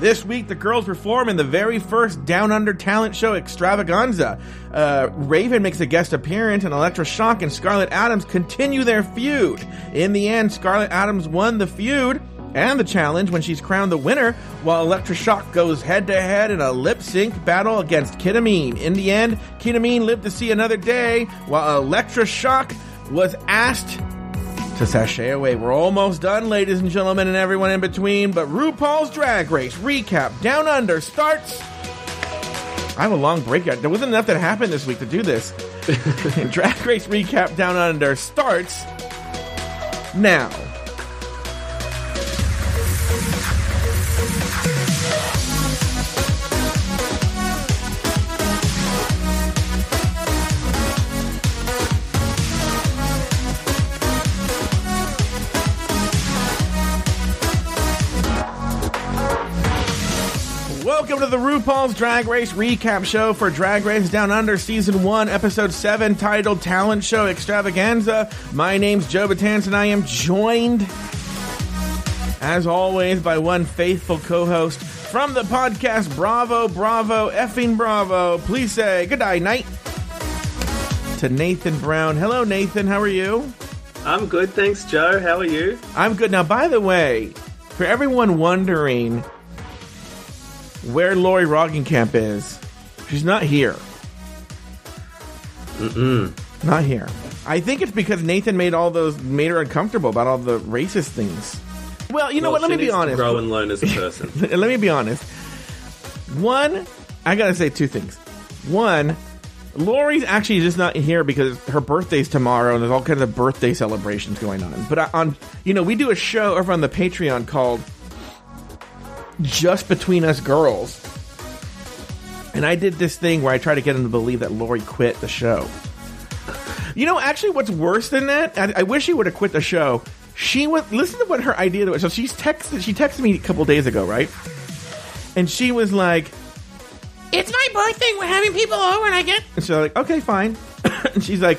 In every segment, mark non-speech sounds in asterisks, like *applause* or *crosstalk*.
This week, the girls perform in the very first Down Under talent show extravaganza. Uh, Raven makes a guest appearance, and Elektra Shock and Scarlet Adams continue their feud. In the end, Scarlet Adams won the feud and the challenge when she's crowned the winner, while Elektra Shock goes head to head in a lip sync battle against Kita Mean. In the end, Kita Mean lived to see another day, while Elektra Shock was asked to sashay away. We're almost done, ladies and gentlemen, and everyone in between. But RuPaul's Drag Race recap Down Under starts. I have a long break. There wasn't enough that happened this week to do this. *laughs* Drag Race recap Down Under starts now. Welcome to the RuPaul's Drag Race recap show for Drag Race Down Under Season 1, Episode 7, titled Talent Show Extravaganza. My name's Joe Betance, and I am joined, as always, by one faithful co host from the podcast Bravo, Bravo, effing Bravo. Please say good night, night to Nathan Brown. Hello, Nathan. How are you? I'm good, thanks, Joe. How are you? I'm good. Now, by the way, for everyone wondering where Lori Roggenkamp is, she's not here. Mm-mm. Not here. I think it's because Nathan made all those made her uncomfortable about all the racist things. Well, you know Well, what? Let me be honest. Grow and learn as a person. *laughs* Let me be honest. One, I gotta say two things. One, Lori's actually just not here because her birthday's tomorrow and there's all kinds of birthday celebrations going on. But on, you know, we do a show over on the Patreon called Just Between Us Girls. And I did this thing where I try to get them to believe that Lori quit the show. You know, actually, what's worse than that? I, I wish she would have quit the show. She went. Listen to what her idea was. So she's texted. She texted me a couple days ago, right? And she was like, "It's my birthday. We're having people over, and I get." And so I'm like, "Okay, fine." *coughs* and she's like,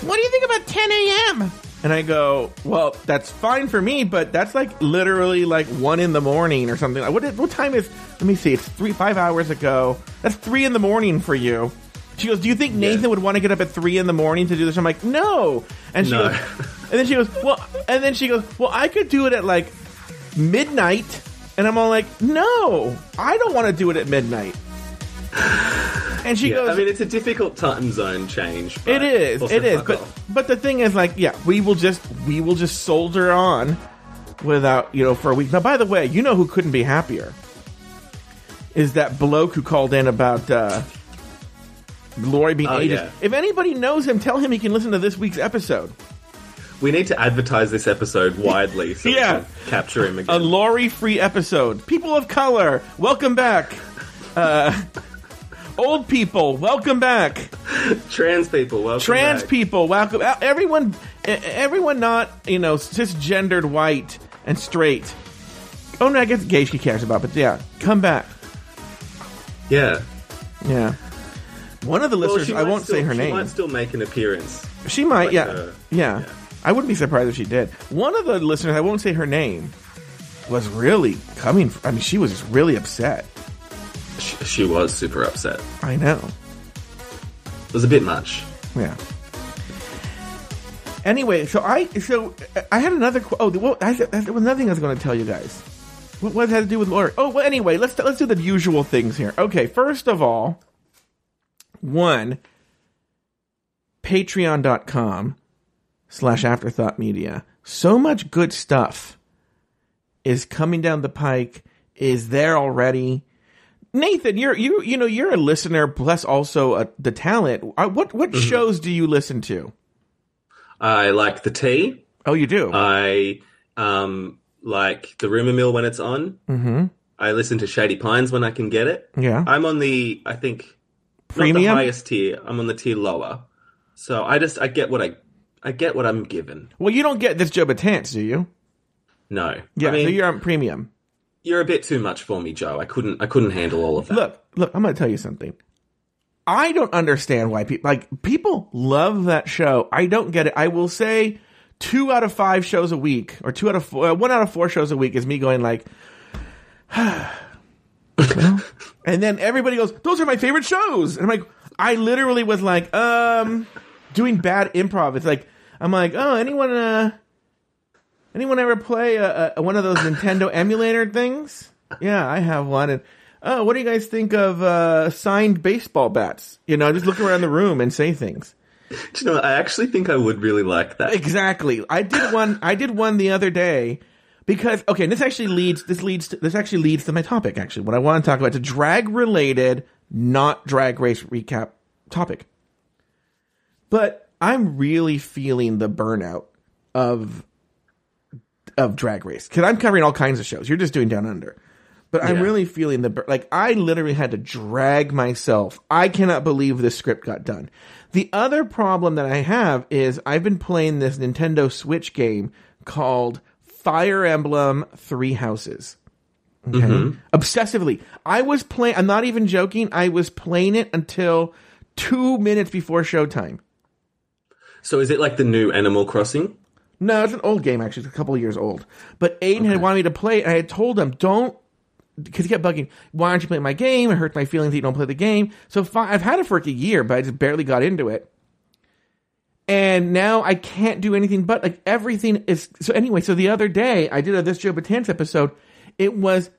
"What do you think about 10 a.m.?" And I go, "Well, that's fine for me, but that's like literally like one in the morning or something. What what time is? Let me see. It's three five hours ago. That's three in the morning for you." She goes, "Do you think Nathan would want to get up at three in the morning to do this?" I'm like, "No." And she No. goes, and then she goes, "Well," and then she goes, "Well, I could do it at like midnight." And I'm all like, "No, I don't want to do it at midnight." And she Yeah, goes, I mean, it's a difficult time zone change. it is. It is. But off. but the thing is, like, yeah, we will just we will just soldier on without you know for a week. Now, by the way, you know who couldn't be happier is that bloke who called in about uh, Lori being Oh, yeah. If anybody knows him, tell him he can listen to this week's episode. we need to advertise this episode widely so *laughs* Yeah. we can capture him again. A. Lori free episode. People of color, welcome back. Uh, old people, welcome back. Trans people, welcome trans back. people welcome uh, everyone everyone not you know cisgendered white and straight oh no i guess gay she cares about but yeah come back Yeah. yeah one of the Well, listeners she i won't still, say her she name might still make an appearance. she might like, yeah. uh, yeah yeah. i wouldn't be surprised if she did one of the listeners i won't say her name was really coming i mean she was just really upset She, she was super upset. i know It was a bit much. Yeah. Anyway, so I so I had another oh well, I, there was nothing I was going to tell you guys. What, what had to do with Lori? Oh well, anyway, let's let's do the usual things here. Okay, first of all, one patreon.com slash afterthought media. So much good stuff is coming down the pike, is there already. Nathan, you're you you know you're a listener plus also a, the talent. Uh, What what shows do you listen to? I like the tea. Oh, you do. I um like the rumor mill when it's on. mm-hmm. I listen to Shady Pines when I can get it. Yeah. I'm on the I think not the Premium. highest tier. I'm on the tier lower. So I just I get what I I get what I'm given. Well, you don't get this Joe Betance, do you? No. Yeah. I mean, so you're on premium. A bit too much for me, Joe. I couldn't I couldn't handle all of that. Look, look. I'm going to tell you something. I don't understand why people like people love that show. I don't get it. I will say two out of five shows a week, or two out of four, uh, one out of four shows a week is me going like, *sighs* well, *laughs* and then everybody goes, "Those are my favorite shows," and I'm like, I literally was like, um, doing bad improv. It's like I'm like, oh, anyone, uh, anyone ever play a, a, one of those Nintendo *laughs* emulator things? Yeah, I have one. And oh, what do you guys think of uh, signed baseball bats? You know, just look around the room and say things. Do you know, I actually think I would really like that. Exactly. I did one. I did one the other day because okay, this actually leads. This leads. To, this actually leads to my topic. Actually, what I want to talk about. A drag related, not drag race recap topic. But I'm really feeling the burnout of of drag race because I'm covering all kinds of shows. You're just doing Down Under. But I'm really feeling the like I literally had to drag myself. I cannot believe this script got done. The other problem that I have is I've been playing this Nintendo Switch game called Fire Emblem Three Houses. Okay. Mm-hmm. Obsessively. I was playing I'm not even joking, I was playing it until two minutes before showtime. So is it like the new Animal Crossing? No, it's an old game actually. It's a couple of years old. But Aiden had wanted me to play it. And I had told him, don't, because he kept bugging, why aren't you playing my game? It hurts my feelings that you don't play the game. So I've had it for like a year, but I just barely got into it. And now I can't do anything but like everything is. So anyway, so the other day I did a This Joe Betance episode. It was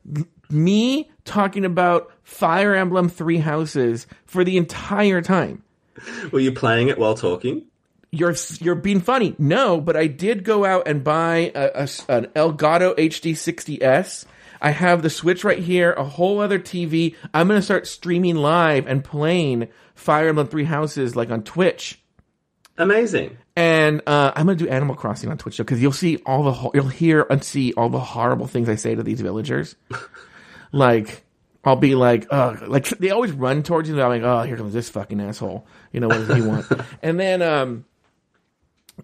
me talking about Fire Emblem Three Houses for the entire time Were you playing it while talking? You're you're being funny. No, but I did go out and buy a, a an Elgato HD 60s. I have the Switch right here, a whole other TV. I'm gonna start streaming live and playing Fire Emblem Three Houses like on Twitch. Amazing. And uh, I'm gonna do Animal Crossing on Twitch because you'll see all the ho- you'll hear and see all the horrible things I say to these villagers. *laughs* like I'll be like, uh, like they always run towards you. And I'm like, oh, here comes this fucking asshole. You know what does he want? *laughs* and then, um,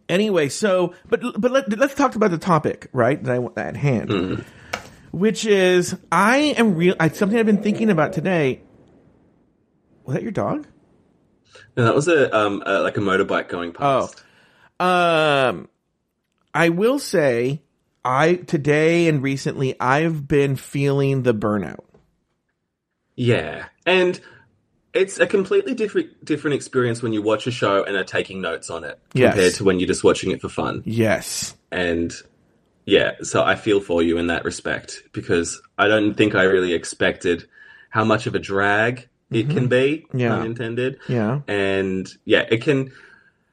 anyway, so but but let, let's talk about the topic right that I want at hand, which is I am real. I, something I've been thinking about today. Was that your dog? No, that was a um a, like a motorbike going past. Um, I will say, I today and recently I've been feeling the burnout. Yeah, and it's a completely different different experience when you watch a show and are taking notes on it Yes. compared to when you're just watching it for fun. Yes. And yeah, so I feel for you in that respect because I don't think I really expected how much of a drag it can be, Mm-hmm. Yeah. pun intended. Yeah. And yeah, it can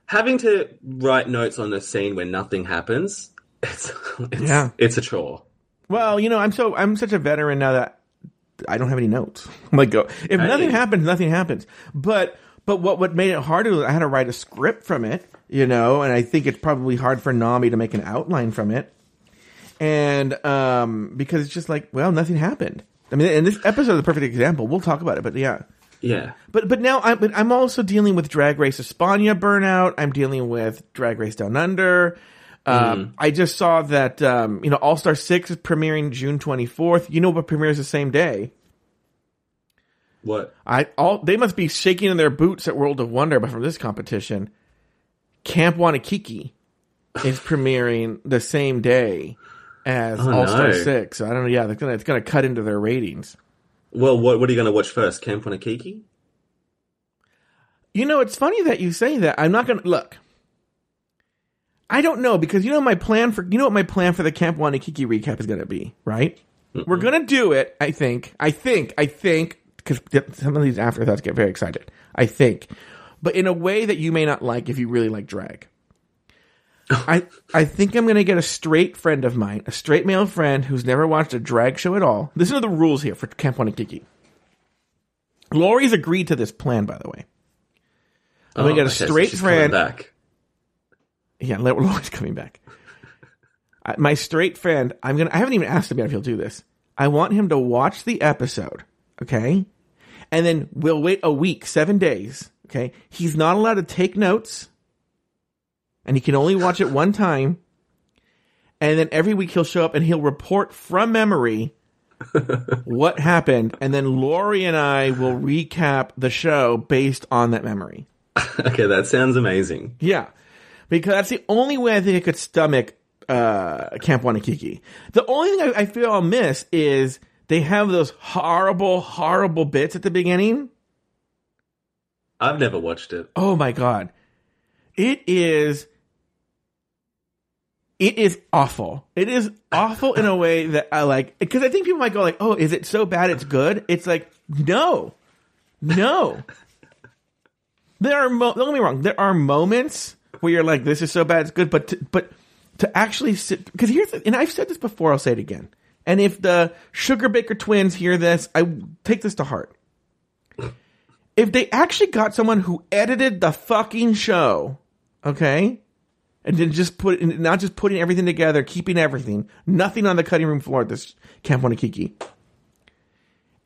having to write notes on a scene when nothing happens. *laughs* It's it's, Yeah. it's a chore. Well, you know, I'm so I'm such a veteran now that I don't have any notes. I'm *laughs* like, go if nothing happens, nothing happens. But but what what made it harder was I had to write a script from it, you know, and I think it's probably hard for Nami to make an outline from it. And um because it's just like, well, nothing happened. I mean, and this episode is a perfect example. We'll talk about it, but yeah. Yeah. But but now I'm but I'm also dealing with Drag Race España burnout. I'm dealing with Drag Race Down Under. Um, I just saw that um, you know All Star Six is premiering June 24th. You know what premieres the same day? What? I all they must be shaking in their boots at World of Wonder, but from this competition, Camp Wannakiki is *sighs* premiering the same day as Oh, All Star no. Six. I don't know. Yeah, it's gonna it's gonna cut into their ratings. Well, what what are you going to watch first? Camp Wannakiki? You know, it's funny that you say that. I'm not gonna look. I don't know because you know my plan for you know what my plan for the Camp Wannakiki recap is gonna be, right? We're gonna do it. I think. I think. I think because some of these afterthoughts get very excited. I think, but in a way that you may not like if you really like drag. I I think I'm gonna get a straight friend of mine, a straight male friend who's never watched a drag show at all. Listen to the rules here for Camp Wannakiki. Lori's agreed to this plan, by the way. I'm gonna Oh, get a straight friend. back. Yeah, let- Lori's coming back. My straight friend, I'm gonna. I haven't even asked him yet if he'll do this. I want him to watch the episode, okay, and then we'll wait a week, seven days. Okay, he's not allowed to take notes, and he can only watch it one time. And then every week he'll show up and he'll report from memory *laughs* what happened, and then Lori and I will recap the show based on that memory. Okay, that sounds amazing. Yeah. because that's the only way I think I could stomach uh, Camp Wannakiki. The only thing I, I feel I'll miss is they have those horrible, horrible bits at the beginning. I've never watched it. Oh my god, it is. It is awful. It is awful in a way that I like because I think people might go like, "Oh, is it so bad it's good?" It's like, no, no. there are mo- don't get me wrong. There are moments where you're like, "This is so bad it's good," but to, but to actually sit because here's the, and I've said this before. I'll say it again. And if the Sugar Baker twins hear this, I take this to heart. If they actually got someone who edited the fucking show, okay, and then just put not just putting everything together, keeping everything, nothing on the cutting room floor at this Camp Wannakiki,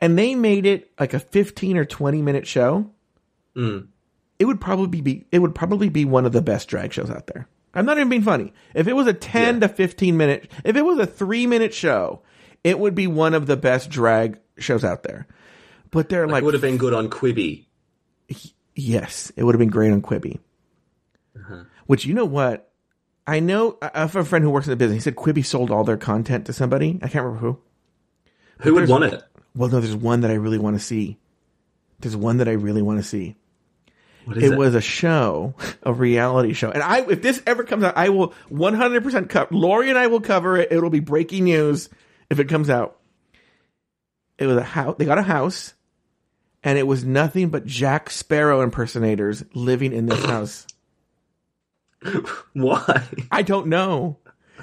and they made it like a fifteen or twenty minute show, mm. it would probably be it would probably be one of the best drag shows out there. I'm not even being funny. If it was a 10 Yeah. to 15 minute, if it was a three minute show, it would be one of the best drag shows out there. But they're Like, like, it would have been good on Quibi. yes, it would have been great on Quibi. Uh-huh. Which, you know what? I know, I have a friend who works in the business. He said Quibi sold all their content to somebody. I can't remember who. Who would want it? Well, no, there's one that I really want to see. There's one that I really want to see. What is it, it? was a show, a reality show. And I, if this ever comes out, I will 100% cut. Lori and I will cover it. It'll be breaking news if it comes out. It was a house. They got a house, and it was nothing but Jack Sparrow impersonators living in this house. *laughs* Why? I don't know,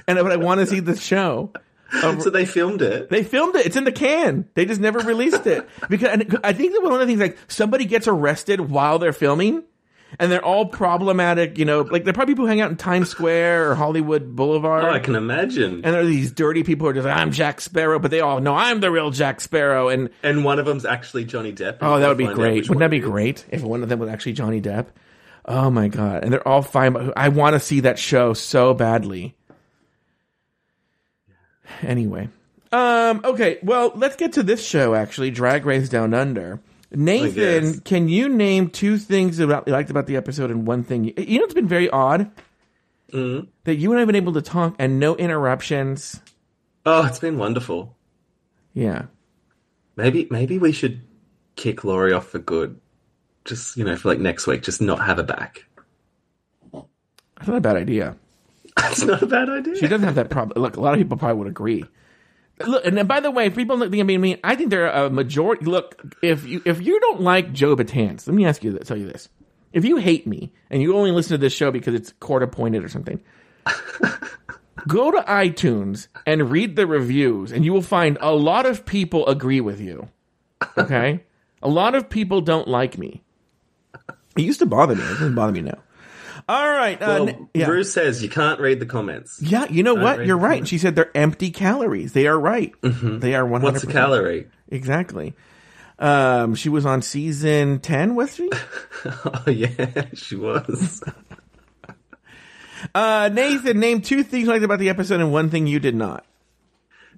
and but I want to see the show. *laughs* so they filmed it. They filmed it. It's in the can. They just never released it because and I think that one of the things like somebody gets arrested while they're filming, and they're all problematic. You know, like they're probably people who hang out in Times Square or Hollywood Boulevard. Oh, I can imagine. and there are these dirty people who are just like, I'm Jack Sparrow, but they all know I'm the real Jack Sparrow. And And one of them's actually Johnny Depp. oh, that would be great. Wouldn't that be great if one of them was actually Johnny Depp? Oh my god! And they're all fine. I want to see that show so badly. Anyway, um, okay. Well, let's get to this show. Actually, Drag Race Down Under. Nathan, can you name two things about you liked about the episode and one thing you, you know? It's been very odd Mm-hmm. that you and I have been able to talk and no interruptions. Oh, it's been wonderful. Yeah. Maybe maybe we should kick Lori off for good. Just you know, for like next week, just not have her back. That's not a bad idea. *laughs* That's not a bad idea. She doesn't have that problem. Look, a lot of people probably would agree. Look, and then by the way, people think I'm being mean, I think they're a majority. Look, if you if you don't like Joe Betance, let me ask you, tell you this: if you hate me and you only listen to this show because it's court appointed or something, *laughs* go to iTunes and read the reviews, and you will find a lot of people agree with you. Okay, *laughs* a lot of people don't like me. It used to bother me. It doesn't bother me now. All right, uh, Well, yeah. Bruce says you can't read the comments. Yeah, you know what? You're right. comments. She said they're empty calories. They are right. They are 100%. What's a calorie? Exactly. Um, she was on season 10, was she? *laughs* Oh yeah, she was. *laughs* Uh, Nathan, name two things you liked about the episode and one thing you did not.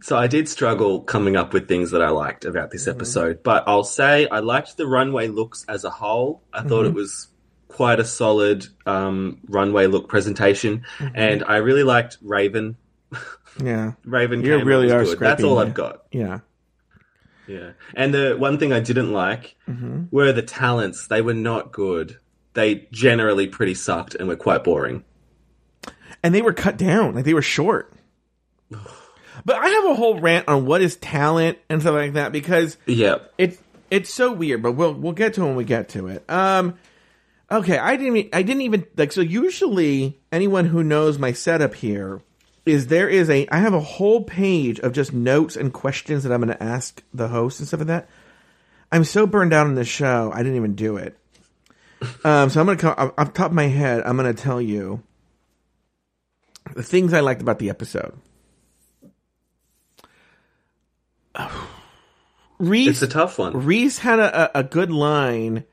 So I did struggle coming up with things that I liked about this episode, but I'll say I liked the runway looks as a whole. I thought it was quite a solid um, runway look presentation, and I really liked Raven. Yeah. *laughs* Raven, You really are. That's all. I've got. Yeah. Yeah, and the one thing I didn't like were the talents. They were not good. They generally pretty sucked and were quite boring. And they were cut down. Like they were short. *sighs* But I have a whole rant on what is talent and stuff like that because Yeah, it's it's so weird, but we'll we'll get to it when we get to it. Um, okay, I didn't I didn't even like so. Usually, anyone who knows my setup here is there is a I have a whole page of just notes and questions that I'm going to ask the host and stuff like that. I'm so burned out on this show, I didn't even do it. Um, so I'm going to come off the top of my head. I'm going to tell you the things I liked about the episode. *sighs* Rhys it's a tough one. Rhys had a, a good line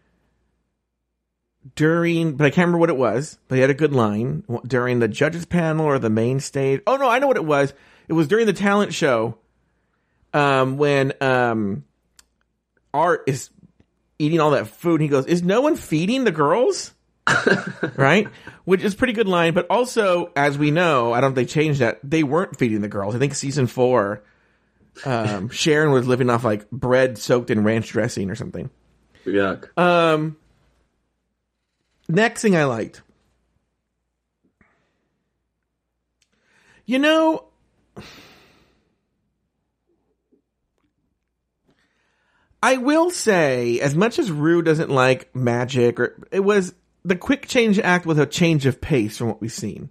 during, but I can't remember what it was. But he had a good line during the judges panel or the main stage. Oh no, I know what it was. It was during the talent show. Um, when um, Art is eating all that food, and he goes, "Is no one feeding the girls?" *laughs* right? Which is a pretty good line, but also, as we know, I don't think they changed that. They weren't feeding the girls. I think season four, um, *laughs* Sharon was living off like bread soaked in ranch dressing or something. Yuck. Um, next thing I liked. You know, I will say, as much as Rue doesn't like magic, or it was the quick change act with a change of pace from what we've seen.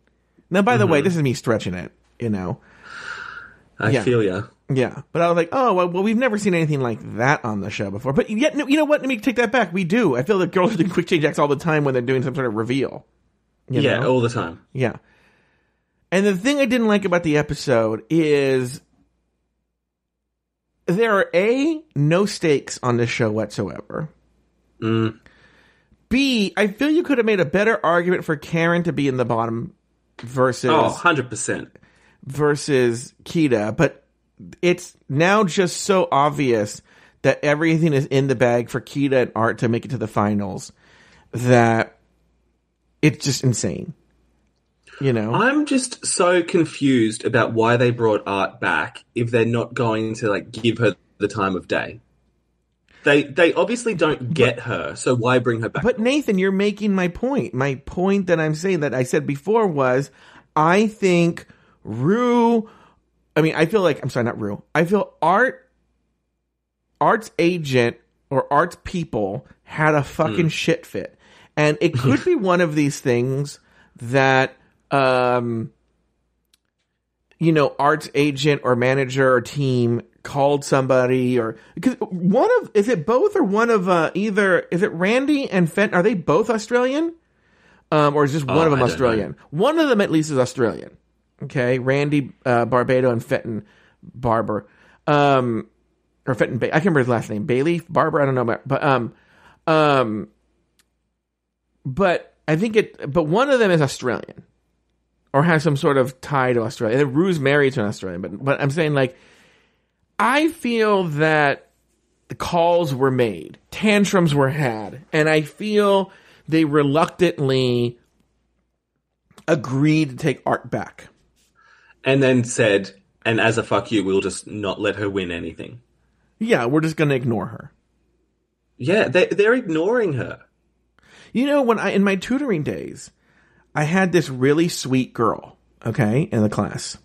Now, by the way, mm-hmm. this is me stretching it, you know. I yeah. feel ya. Yeah, but I was like, oh well, well, we've never seen anything like that on the show before. But yet, no, you know what? Let me take that back. We do. I feel like girls *laughs* are doing quick change acts all the time when they're doing some sort of reveal. you Yeah, know? all the time. Yeah. And the thing I didn't like about the episode is there are A, no stakes on this show whatsoever. Mm. B, I feel you could have made a better argument for Karen to be in the bottom versus Oh, 100%. versus Kita, but it's now just so obvious that everything is in the bag for Kita and Art to make it to the finals that it's just insane. You know? I'm just so confused about why they brought Art back if they're not going to like give her the time of day. They they obviously don't get her, so why bring her back? But Nathan, you're making my point. My point that I'm saying that I said before was I think Rue I mean, I feel like I'm sorry, not Rue. I feel Art Art's agent or Art's people had a fucking shit fit. And it could be one of these things that um you know, Art's agent or manager or team called somebody or because one of is it both or one of uh either is it Randy and Fenton are they both Australian? Um or is just one Oh, of them I Australian? One of them at least is Australian. Okay, Randy uh, Barbato and Fenton Barber. Um or Fenton ba- I can't remember his last name. Bailey Barber, I don't know about but um um but I think it but one of them is Australian or has some sort of tie to Australia. And Rue's married to an Australian, but but I'm saying like I feel that the calls were made, tantrums were had, and I feel they reluctantly agreed to take Art back. And then said, and as a fuck you, we'll just not let her win anything. Yeah, we're just gonna ignore her. Yeah, they they're ignoring her. You know, when I in my tutoring days, I had this really sweet girl, okay, in the class.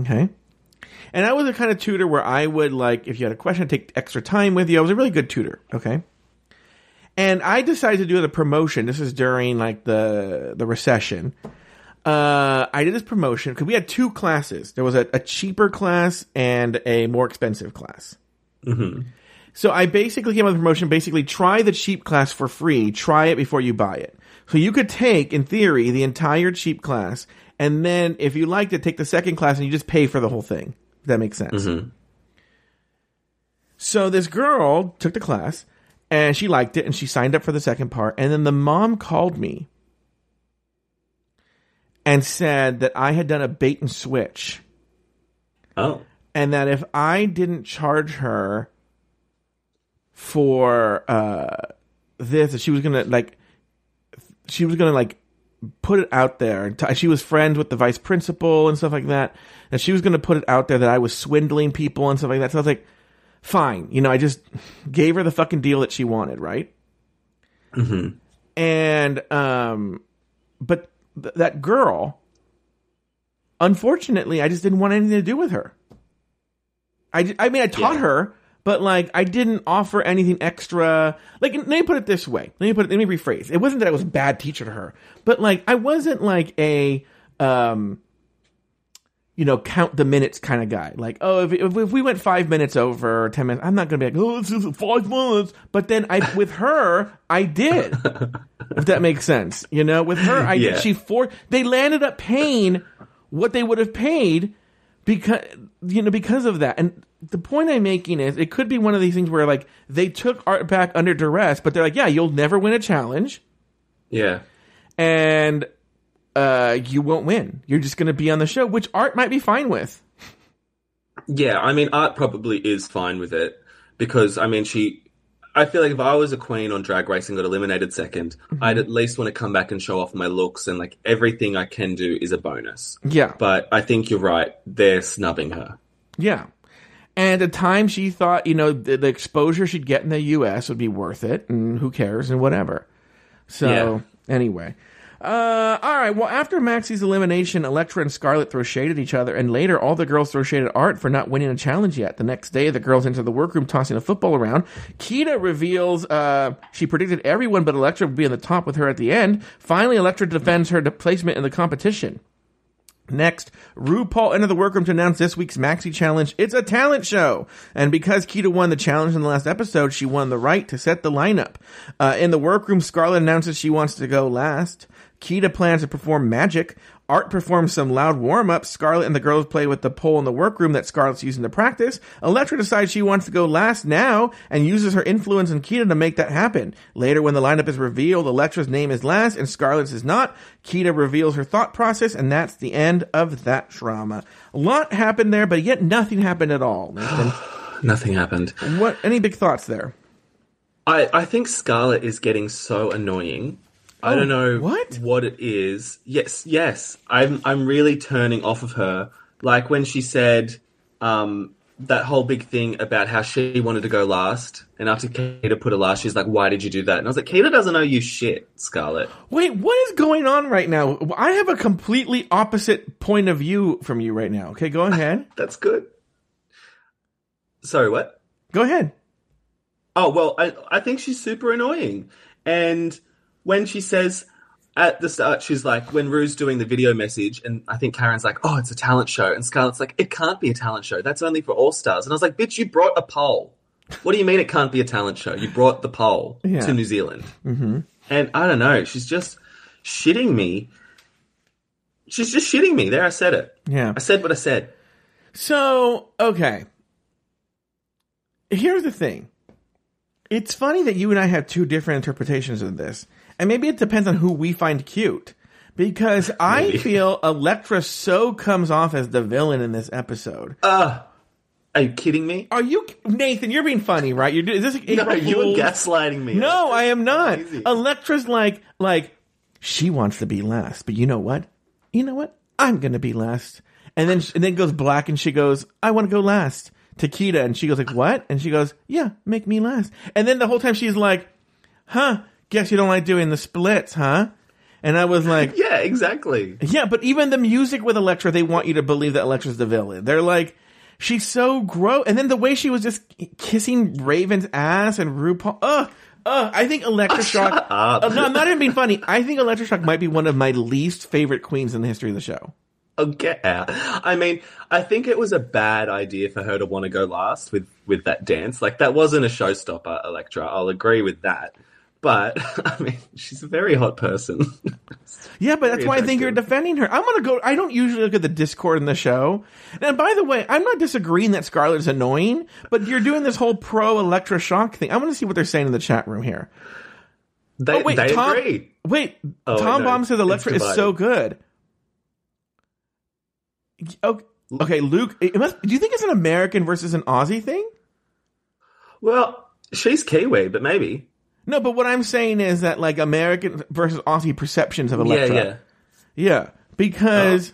Okay. And I was the kind of tutor where I would like, if you had a question, take extra time with you. I was a really good tutor, okay? And I decided to do the promotion. This is during like the the recession. Uh, I did this promotion because we had two classes. There was a, a cheaper class and a more expensive class. So I basically came up with a promotion. Basically, try the cheap class for free. Try it before you buy it. So you could take, in theory, the entire cheap class, and then if you liked it, take the second class and you just pay for the whole thing. If that makes sense. So this girl took the class and she liked it and she signed up for the second part. And then the mom called me and said that I had done a bait and switch Oh, and that if I didn't charge her for uh this, she was gonna like, she was gonna like put it out there. and t- She was friends with the vice principal and stuff like that, and she was gonna put it out there that I was swindling people and stuff like that. So I was like, fine, you know, I just gave her the fucking deal that she wanted, right? Mm-hmm. And um, but th- that girl unfortunately, I just didn't want anything to do with her. I, I mean, I taught Yeah. her, but like, I didn't offer anything extra. Like, let me put it this way. Let me put it, let me rephrase. It wasn't that I was a bad teacher to her, but like, I wasn't like a, um, you know, count the minutes kind of guy. Like, oh, if, if, if we went five minutes over or ten minutes, I'm not going to be like, oh, this is five minutes. But then I, with her, I did. *laughs* if that makes sense, you know, with her, I Yeah. did. She for they landed up paying what they would have paid because you know because of that. And the point I'm making is, it could be one of these things where like they took art back under duress, but they're like, yeah, you'll never win a challenge yeah. and uh, you won't win. You're just going to be on the show, which Art might be fine with. Yeah, I mean, Art probably is fine with it because, I mean, she I feel like if I was a queen on Drag Race and got eliminated 2nd i Mm-hmm. I'd at least want to come back and show off my looks and like everything I can do is a bonus. Yeah. But I think you're right. They're snubbing her. Yeah. And at times she thought, you know, the, the exposure she'd get in the U.S. would be worth it, and who cares, and whatever. So, anyway. Uh, all right. Well, after Maxi's elimination, Elektra and Scarlet throw shade at each other, and later all the girls throw shade at Art for not winning a challenge yet. The next day, the girls enter the workroom tossing a football around. Kita reveals uh, she predicted everyone but Elektra would be on the top with her at the end. Finally, Elektra defends her placement in the competition. Next, RuPaul entered the workroom to announce this week's Maxi Challenge. It's a talent show. And because Kita won the challenge in the last episode, she won the right to set the lineup. Uh, in the workroom, Scarlet announces she wants to go last. Kita plans to perform magic. Art performs some loud warm ups. Scarlet and the girls play with the pole in the workroom that Scarlet's using to practice. Elektra decides she wants to go last now and uses her influence on Kita to make that happen. Later, when the lineup is revealed, Elektra's name is last and Scarlet's is not. Kita reveals her thought process, and that's the end of that drama. A lot happened there, but yet nothing happened at all. *sighs* Nothing happened. what? Any big thoughts there? I, I think Scarlet is getting so annoying. I don't know Oh, what? what it is. Yes, yes. I'm I'm really turning off of her. Like when she said um, that whole big thing about how she wanted to go last, and after Kita put her last, she's like, "Why did you do that?" And I was like, "Kita doesn't know you shit, Scarlet." Wait, what is going on right now? I have a completely opposite point of view from you right now. Okay, go *laughs* ahead. That's good. Sorry, what? Go ahead. Oh well, I I think she's super annoying, and when she says at the start, she's like, when Rue's doing the video message, and I think Karen's like, "Oh, it's a talent show," and Scarlet's like, "It can't be a talent show. That's only for all stars." And I was like, "Bitch, you brought a poll. What do you mean it can't be a talent show? You brought the poll Yeah. to New Zealand." Mm-hmm. And I don't know, she's just shitting me. She's just shitting me. There, I said it. Yeah. I said what I said. So, okay. Here's the thing. It's funny that you and I have two different interpretations of this. And maybe it depends on who we find cute. Because I feel Elektra so comes off as the villain in this episode. Uh, are you kidding me? Are you, Nathan? You're being funny, right? You're, is this No, April you Fool's? gaslighting me. No, I am not. Crazy. Elektra's like, like, she wants to be last, but you know what? You know what? I'm gonna be last. And then, and then goes black, and she goes, "I want to go last." To Kita, and she goes like, "What?" And she goes, "Yeah, make me last." And then the whole time she's like, "Huh? Guess you don't like doing the splits, huh?" And I was like, *laughs* Yeah, exactly. yeah, but even the music with Elektra, they want you to believe that Elektra's the villain. They're like, she's so gross. And then the way she was just kissing Raven's ass and RuPaul. Ugh. Ugh, I think Elektra Shock. *laughs* up. Uh, no, I'm not even being funny. I think Elektra Shock might be one of my least favorite queens in the history of the show. Oh, get out. I mean, I think it was a bad idea for her to want to go last with, with that dance. Like, that wasn't a showstopper, Elektra. I'll agree with that. But, *laughs* I mean, she's a very hot person. Yeah, but that's why I think you're defending her. I'm gonna go. I don't usually look at the Discord in the show. And by the way, I'm not disagreeing that Scarlet is annoying, but you're doing this whole pro Elektra Shock thing. I want to see what they're saying in the chat room here. they Oh, wait, they Tom, agree. Wait, Oh, Tom no, Baum says Elektra is so good. Okay, okay, Luke. It must, do you think it's an American versus an Aussie thing? Well, she's Kiwi, but maybe. No, but what I'm saying is that like American versus Aussie perceptions of Elektra. Yeah, yeah. Yeah, because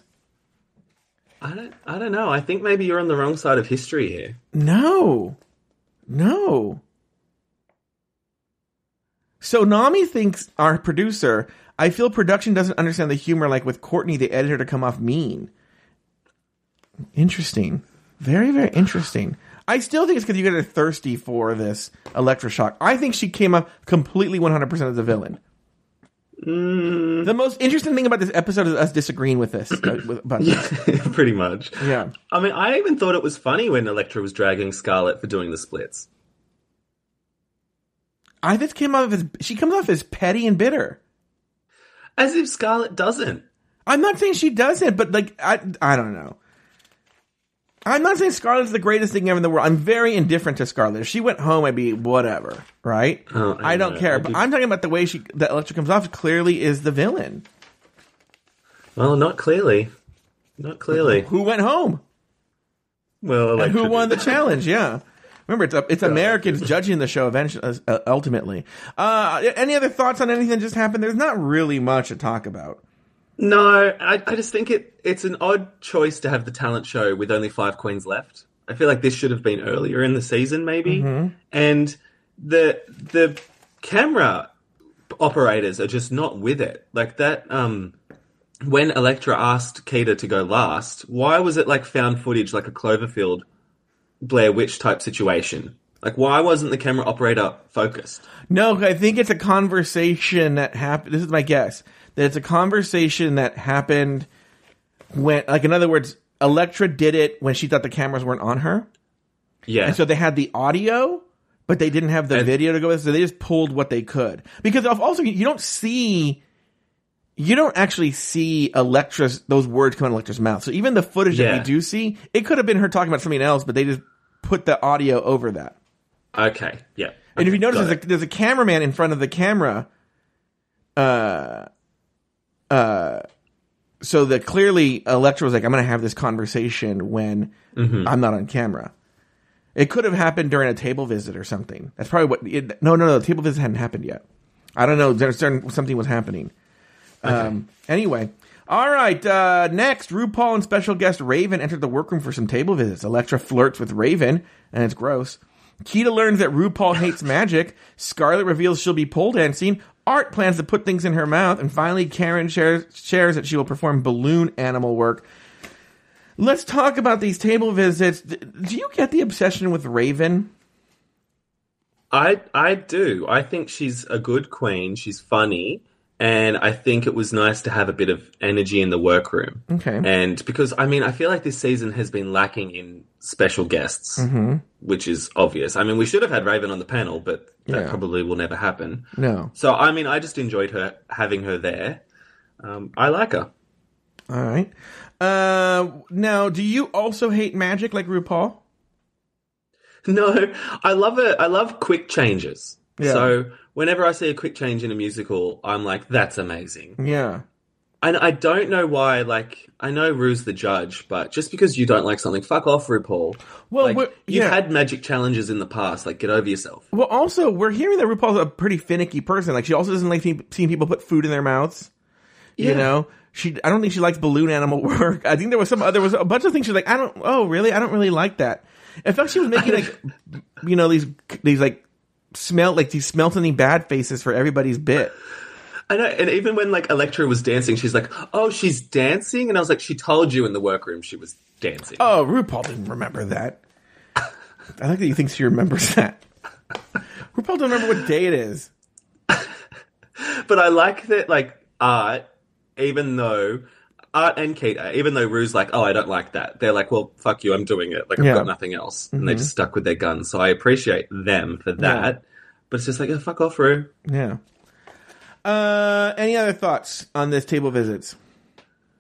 oh. I don't, I don't know. I think maybe you're on the wrong side of history here. no, no. So Nami thinks our producer. I feel production doesn't understand the humor. Like with Courtney, the editor to come off mean. Interesting. Very, very interesting. I still think it's because you get thirsty for this Elektra Shock. I think she came up completely 100% as a villain. The most interesting thing about this episode is us disagreeing with this. uh, with, about this. *laughs* Pretty much. Yeah. I mean, I even thought it was funny when Elektra was dragging Scarlet for doing the splits. I just came off as she comes off as petty and bitter. As if Scarlet doesn't. I'm not saying she doesn't, but like I I don't know. I'm not saying Scarlet's the greatest thing ever in the world. I'm very indifferent to Scarlet. If she went home, I'd be whatever, right? Oh, I I don't know. care. I but do- I'm talking about the way she that Elektra comes off. Clearly, is the villain Well, not clearly. Not clearly. who went home Well, and who won the challenge. Yeah, Remember, it's it's Americans judging the show eventually, uh, ultimately. Uh, any other thoughts on anything that just happened? There's not really much to talk about. No, I, I just think it it's an odd choice to have the talent show with only five queens left. I feel like this should have been earlier in the season, maybe. And the the camera operators are just not with it. Like that. Um, when Elektra asked Kita to go last, why was it like found footage, like a Cloverfield, Blair Witch type situation? Like, why wasn't the camera operator focused? No, I think it's a conversation that happened. This is my guess that it's a conversation that happened when, like, in other words, Elektra did it when she thought the cameras weren't on her, Yeah. and so they had the audio, but they didn't have the And- video to go with. So they just pulled what they could because of- also you don't see. You don't actually see Elektra's those words come out of Elektra's mouth. So even the footage that we do see, it could have been her talking about something else, but they just put the audio over that. okay. Yeah. And if you notice, there's a, there's a cameraman in front of the camera. Uh, uh, so that clearly Elektra was like, I'm going to have this conversation when Mm-hmm. I'm not on camera. It could have happened during a table visit or something. That's probably what. It, no, no, no. The table visit hadn't happened yet. I don't know. There's certain, something was happening. Um, anyway. All right. Uh, next, RuPaul and special guest Raven entered the workroom for some table visits. Elektra flirts with Raven, and it's gross. Kita learns that RuPaul hates magic. Scarlet reveals she'll be pole dancing. Art plans to put things in her mouth. And finally, Karen shares, shares that she will perform balloon animal work. Let's talk about these table visits. Do you get the obsession with Raven? I I do. I think she's a good queen. She's funny, and I think it was nice to have a bit of energy in the workroom. Okay. And because I mean, I feel like this season has been lacking in special guests, Mm-hmm. which is obvious. I mean, we should have had Raven on the panel, but that Yeah. probably will never happen. No. So I mean, I just enjoyed her having her there. Um, I like her. All right. Uh, now, do you also hate magic like RuPaul? No, I love it. I love quick changes. Yeah. So whenever I see a quick change in a musical, I'm like, that's amazing. Yeah. And I don't know why, like, I know Rue's the judge, but just because you don't like something, fuck off, RuPaul. Well, like, you've yeah. had magic challenges in the past, like, get over yourself. Well, also, we're hearing that RuPaul's a pretty finicky person. Like, she also doesn't like seeing people put food in their mouths. You know, she. I don't think she likes balloon animal *laughs* work. I think there was some. There was a bunch of things she's like, I don't. Oh, really? I don't really like that. In fact, she was making like, *laughs* you know, these these like smell like these smelting bad faces for everybody's bit. I know, and even when, like, Elektra was dancing, she's like, oh, she's dancing? And I was like, she told you in the workroom she was dancing. Oh, RuPaul didn't remember that. I like that you think she remembers that. RuPaul don't remember what day it is. *laughs* But I like that, like, Art, even though, Art and Kita, even though Rue's like, oh, I don't like that, they're like, well, fuck you, I'm doing it. Like, I've Yeah. got nothing else. And they just stuck with their guns. So I appreciate them for that. But it's just like, oh, fuck off, Rue. Yeah. Uh, any other thoughts on this table visits?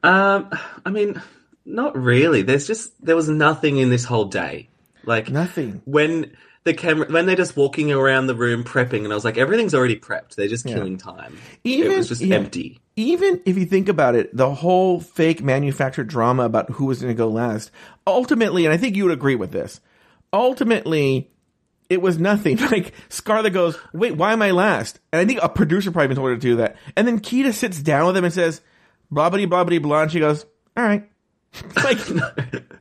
Um, I mean, not really. There's just there was nothing in this whole day. Like Nothing. when the camera when they're just walking around the room prepping, and I was like, everything's already prepped. They're just killing time. Even- it was just yeah. empty. Even if you think about it, the whole fake manufactured drama about who was going to go last, ultimately, and I think you would agree with this, ultimately, it was nothing. *laughs* Like, Scarlet goes, wait, why am I last? And I think a producer probably even told her to do that. And then Kita sits down with him and says, blah, blah, blah, blah, blah. And she goes, all right. *laughs* like,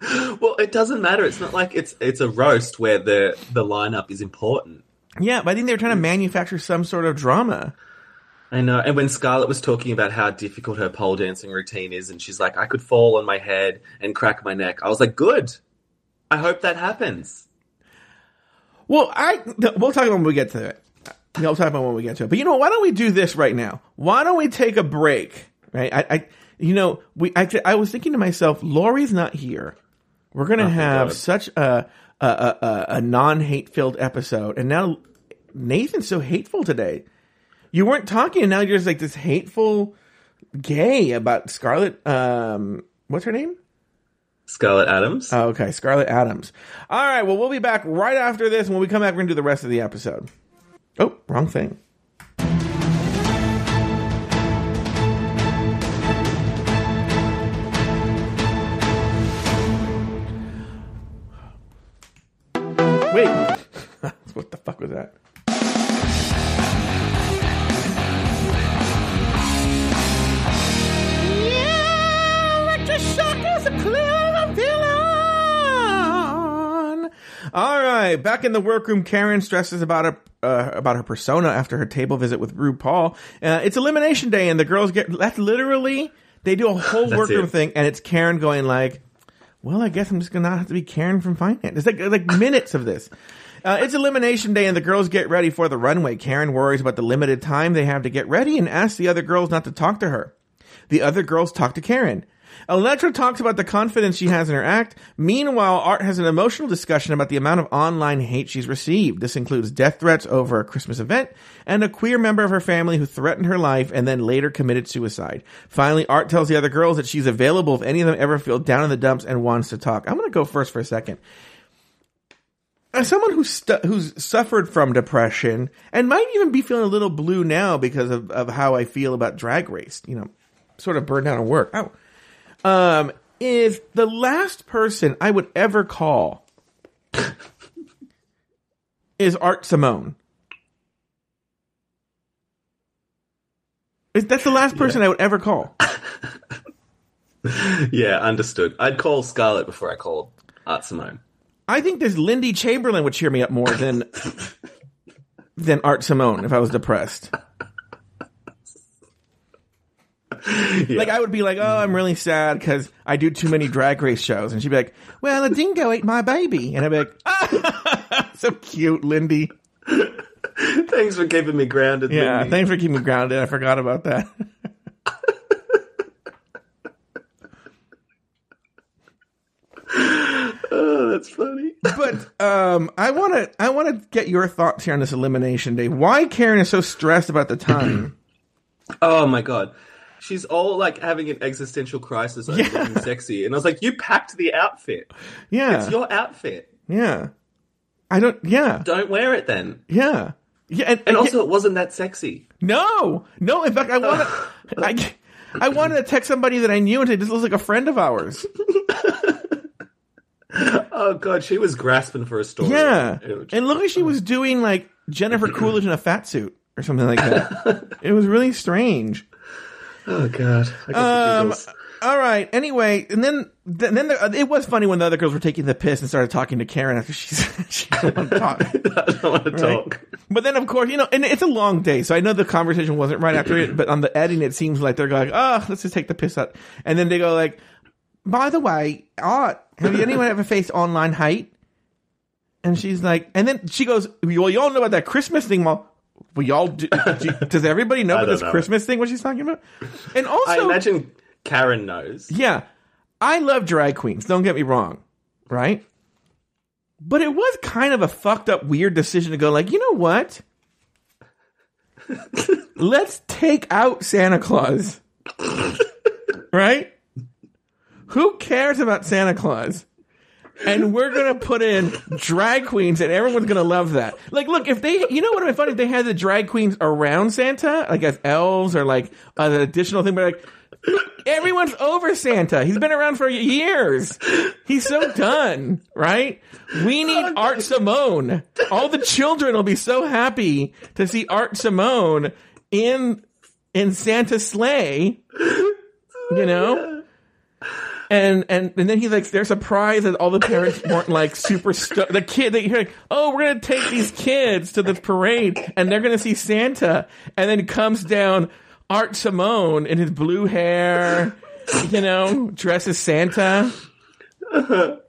*laughs* Well, it doesn't matter. It's not like it's it's a roast where the the lineup is important. yeah, but I think they were trying to mm. manufacture some sort of drama. I know. And when Scarlet was talking about how difficult her pole dancing routine is, and she's like, I could fall on my head and crack my neck. I was like, good. I hope that happens. Well, I we'll talk about when we get to it. We'll talk about when we get to it. But you know, why don't we do this right now? Why don't we take a break? Right? I, I you know, we. I, I was thinking to myself, Lori's not here. We're gonna have God. such a a, a, a, a non hate filled episode, and now Nathan's so hateful today. You weren't talking, and now you're just like this hateful gay about Scarlet. Um, what's her name? Scarlet Adams. Oh, okay, Scarlet Adams. All right, well, we'll be back right after this. When we come back, we're going to do the rest of the episode. Oh, wrong thing. Wait *laughs* Wait, what the fuck was that? Yeah, Elektra Shock is a clever villain. All right, back in the workroom, Karen stresses about her uh, about her persona after her table visit with RuPaul. Uh, it's elimination day, and the girls get that's literally they do a whole *laughs* workroom it. thing, and it's Karen going like, "Well, I guess I'm just gonna have to be Karen from finance." It's like like minutes of this. Uh, it's elimination day, and the girls get ready for the runway. Karen worries about the limited time they have to get ready, and asks the other girls not to talk to her. The other girls talk to Karen. Elektra talks about the confidence she has in her act. Meanwhile, Art has an emotional discussion about the amount of online hate she's received. This includes death threats over a Christmas event and a queer member of her family who threatened her life and then later committed suicide. Finally, Art tells the other girls that she's available if any of them ever feel down in the dumps and wants to talk. I'm going to go first for a second. As someone who's stu- who's suffered from depression and might even be feeling a little blue now because of, of how I feel about Drag Race, you know, sort of burned out on work. Oh, um, is the last person I would ever call *laughs* is Art Simone. Is that's the last person I would ever call? *laughs* Yeah, understood. I'd call Scarlet before I called Art Simone. I think this Lindy Chamberlain would cheer me up more than *laughs* than Art Simone if I was depressed. *laughs* Like I would be like, oh, I'm really sad because I do too many drag race shows, and she'd be like, well, a dingo ate my baby, and I'd be like, ah, *laughs* so cute, Lindy. Thanks for keeping me grounded. Yeah, Lindy. thanks for keeping me grounded. I forgot about that. *laughs* Oh, that's funny. But um, I want to I want to get your thoughts here on this elimination day. Why Karen is so stressed about the time? *clears throat* Oh my god. She's all like having an existential crisis over looking sexy. And I was like, you packed the outfit. Yeah, It's your outfit. yeah. I don't. Yeah, Don't wear it then. yeah, yeah. And, And also, it wasn't that sexy. no, no. In fact, I *laughs* want to. I I wanted to text somebody that I knew and say this looks like a friend of ours. *laughs* Oh god, she was grasping for a story. Yeah, It was- and look like she was doing like Jennifer *clears throat* Coolidge in a fat suit or something like that. *laughs* it was really strange. Oh god. I got the Um, all right. Anyway, and then then then there, it was funny when the other girls were taking the piss and started talking to Karen after she's *laughs* she didn't want to *laughs* talk. I want to Right? talk. But then, of course, you know, and it's a long day, so I know the conversation wasn't right after it. But on the editing, it seems like they're going, "Oh, let's just take the piss out," and then they go like, "By the way, Art, have you anyone ever faced online hate?" And she's like, and then she goes, "Well, you all know about that Christmas thing." Well, we all do, do- does everybody know *laughs* about this know. Christmas thing? What she's talking about? And also, I imagine Karen knows. yeah, I love drag queens. Don't get me wrong, right? But it was kind of a fucked up, weird decision to go like, you know what? *laughs* Let's take out Santa Claus, *laughs* right? Who cares about Santa Claus? And we're gonna put in drag queens, and everyone's gonna love that. Like, look, if they, you know what would be funny if they had the drag queens around Santa, like as elves or like uh, an additional thing, but like *coughs* everyone's over Santa. He's been around for years. He's so done, right? We need Art Simone. All the children will be so happy to see Art Simone in in Santa's sleigh. You know? And, and and then he's like, they're surprised that all the parents *laughs* weren't like super stu- the kid that you're like, oh, we're gonna take these kids to the parade and they're gonna see Santa, and then comes down Art Simone in his blue hair, you know, dresses Santa. *laughs*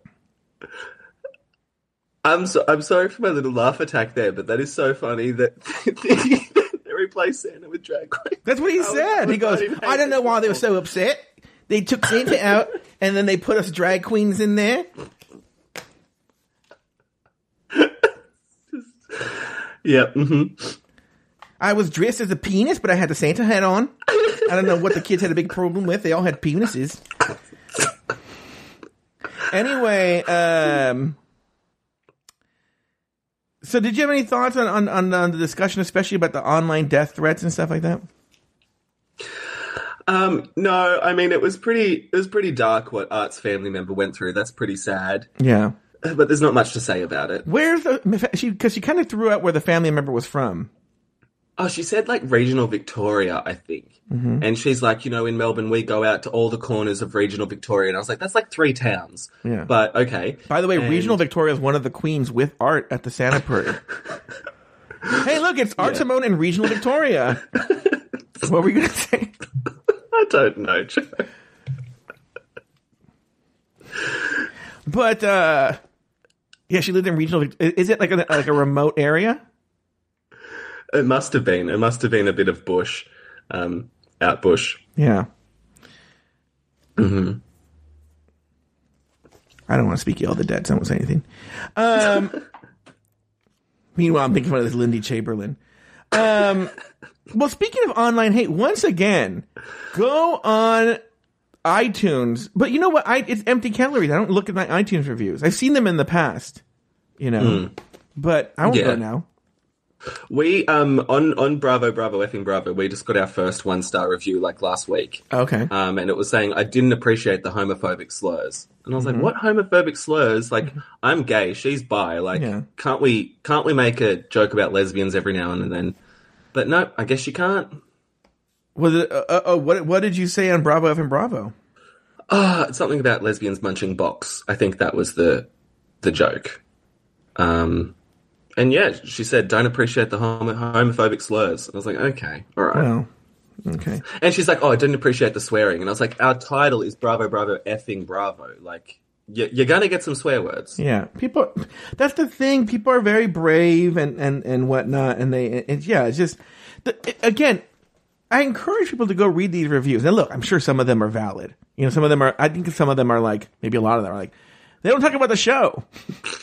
I'm so I'm sorry for my little laugh attack there, but that is so funny that *laughs* they replaced Santa with drag queen. That's what he said. He goes, I don't know why they were so upset. They took Santa out and then they put us drag queens in there. Yeah. hmm I was dressed as a penis, but I had the Santa hat on. I don't know what the kids had a big problem with. They all had penises. Anyway, um, so did you have any thoughts on, on, on, on the discussion, especially about the online death threats and stuff like that? Um, no, I mean it was pretty it was pretty dark what Art's family member went through. That's pretty sad. Yeah. but there's not much to say about it. Where's the she? Because she kind of threw out where the family member was from. Oh, she said like regional Victoria, I think. Mm-hmm. And she's like, you know, in Melbourne, we go out to all the corners of regional Victoria. And I was like, that's like three towns. Yeah. But okay. By the way, And- regional Victoria is one of the queens with art at the Santa Parade. *laughs* hey, look, it's Art Yeah. Simone in regional Victoria. *laughs* what were you gonna say? I don't know. Joe. But uh yeah, she lived in regional. Is it like a like a remote area? It must have been. It must have been a bit of bush, um, out bush. Yeah. Mm-hmm. I don't want to speak ill of the dead, so I won't say anything. Um, *laughs* meanwhile, I'm thinking about this Lindy Chamberlain. Um, well, speaking of online hate, once again, go on iTunes. But you know what? I, it's empty calories. I don't look at my iTunes reviews. I've seen them in the past, you know, but I won't Yeah. go now. We um on on Bravo Bravo effing Bravo, we just got our first one star review like last week. Okay. Um, and it was saying I didn't appreciate the homophobic slurs, and I was Mm-hmm. like, "What homophobic slurs? Like, I'm gay, she's bi. Like, Yeah. can't we can't we make a joke about lesbians every now and then?" But no, I guess you can't. Was it? Uh, uh, uh, what What did you say on Bravo F and Bravo? Ah, something about lesbians munching box. I think that was the the joke. Um, and yeah, she said, "Don't appreciate the homo- homophobic slurs." And I was like, "Okay, all right." Oh, okay. And she's like, "Oh, I didn't appreciate the swearing." And I was like, "Our title is Bravo, Bravo, effing Bravo. Like, you're gonna get some swear words." Yeah, people. That's the thing. People are very brave and and and whatnot, and they. It's yeah. It's just the, again. I encourage people to go read these reviews. And look, I'm sure some of them are valid. You know, some of them are. I think some of them are like maybe a lot of them are like they don't talk about the show.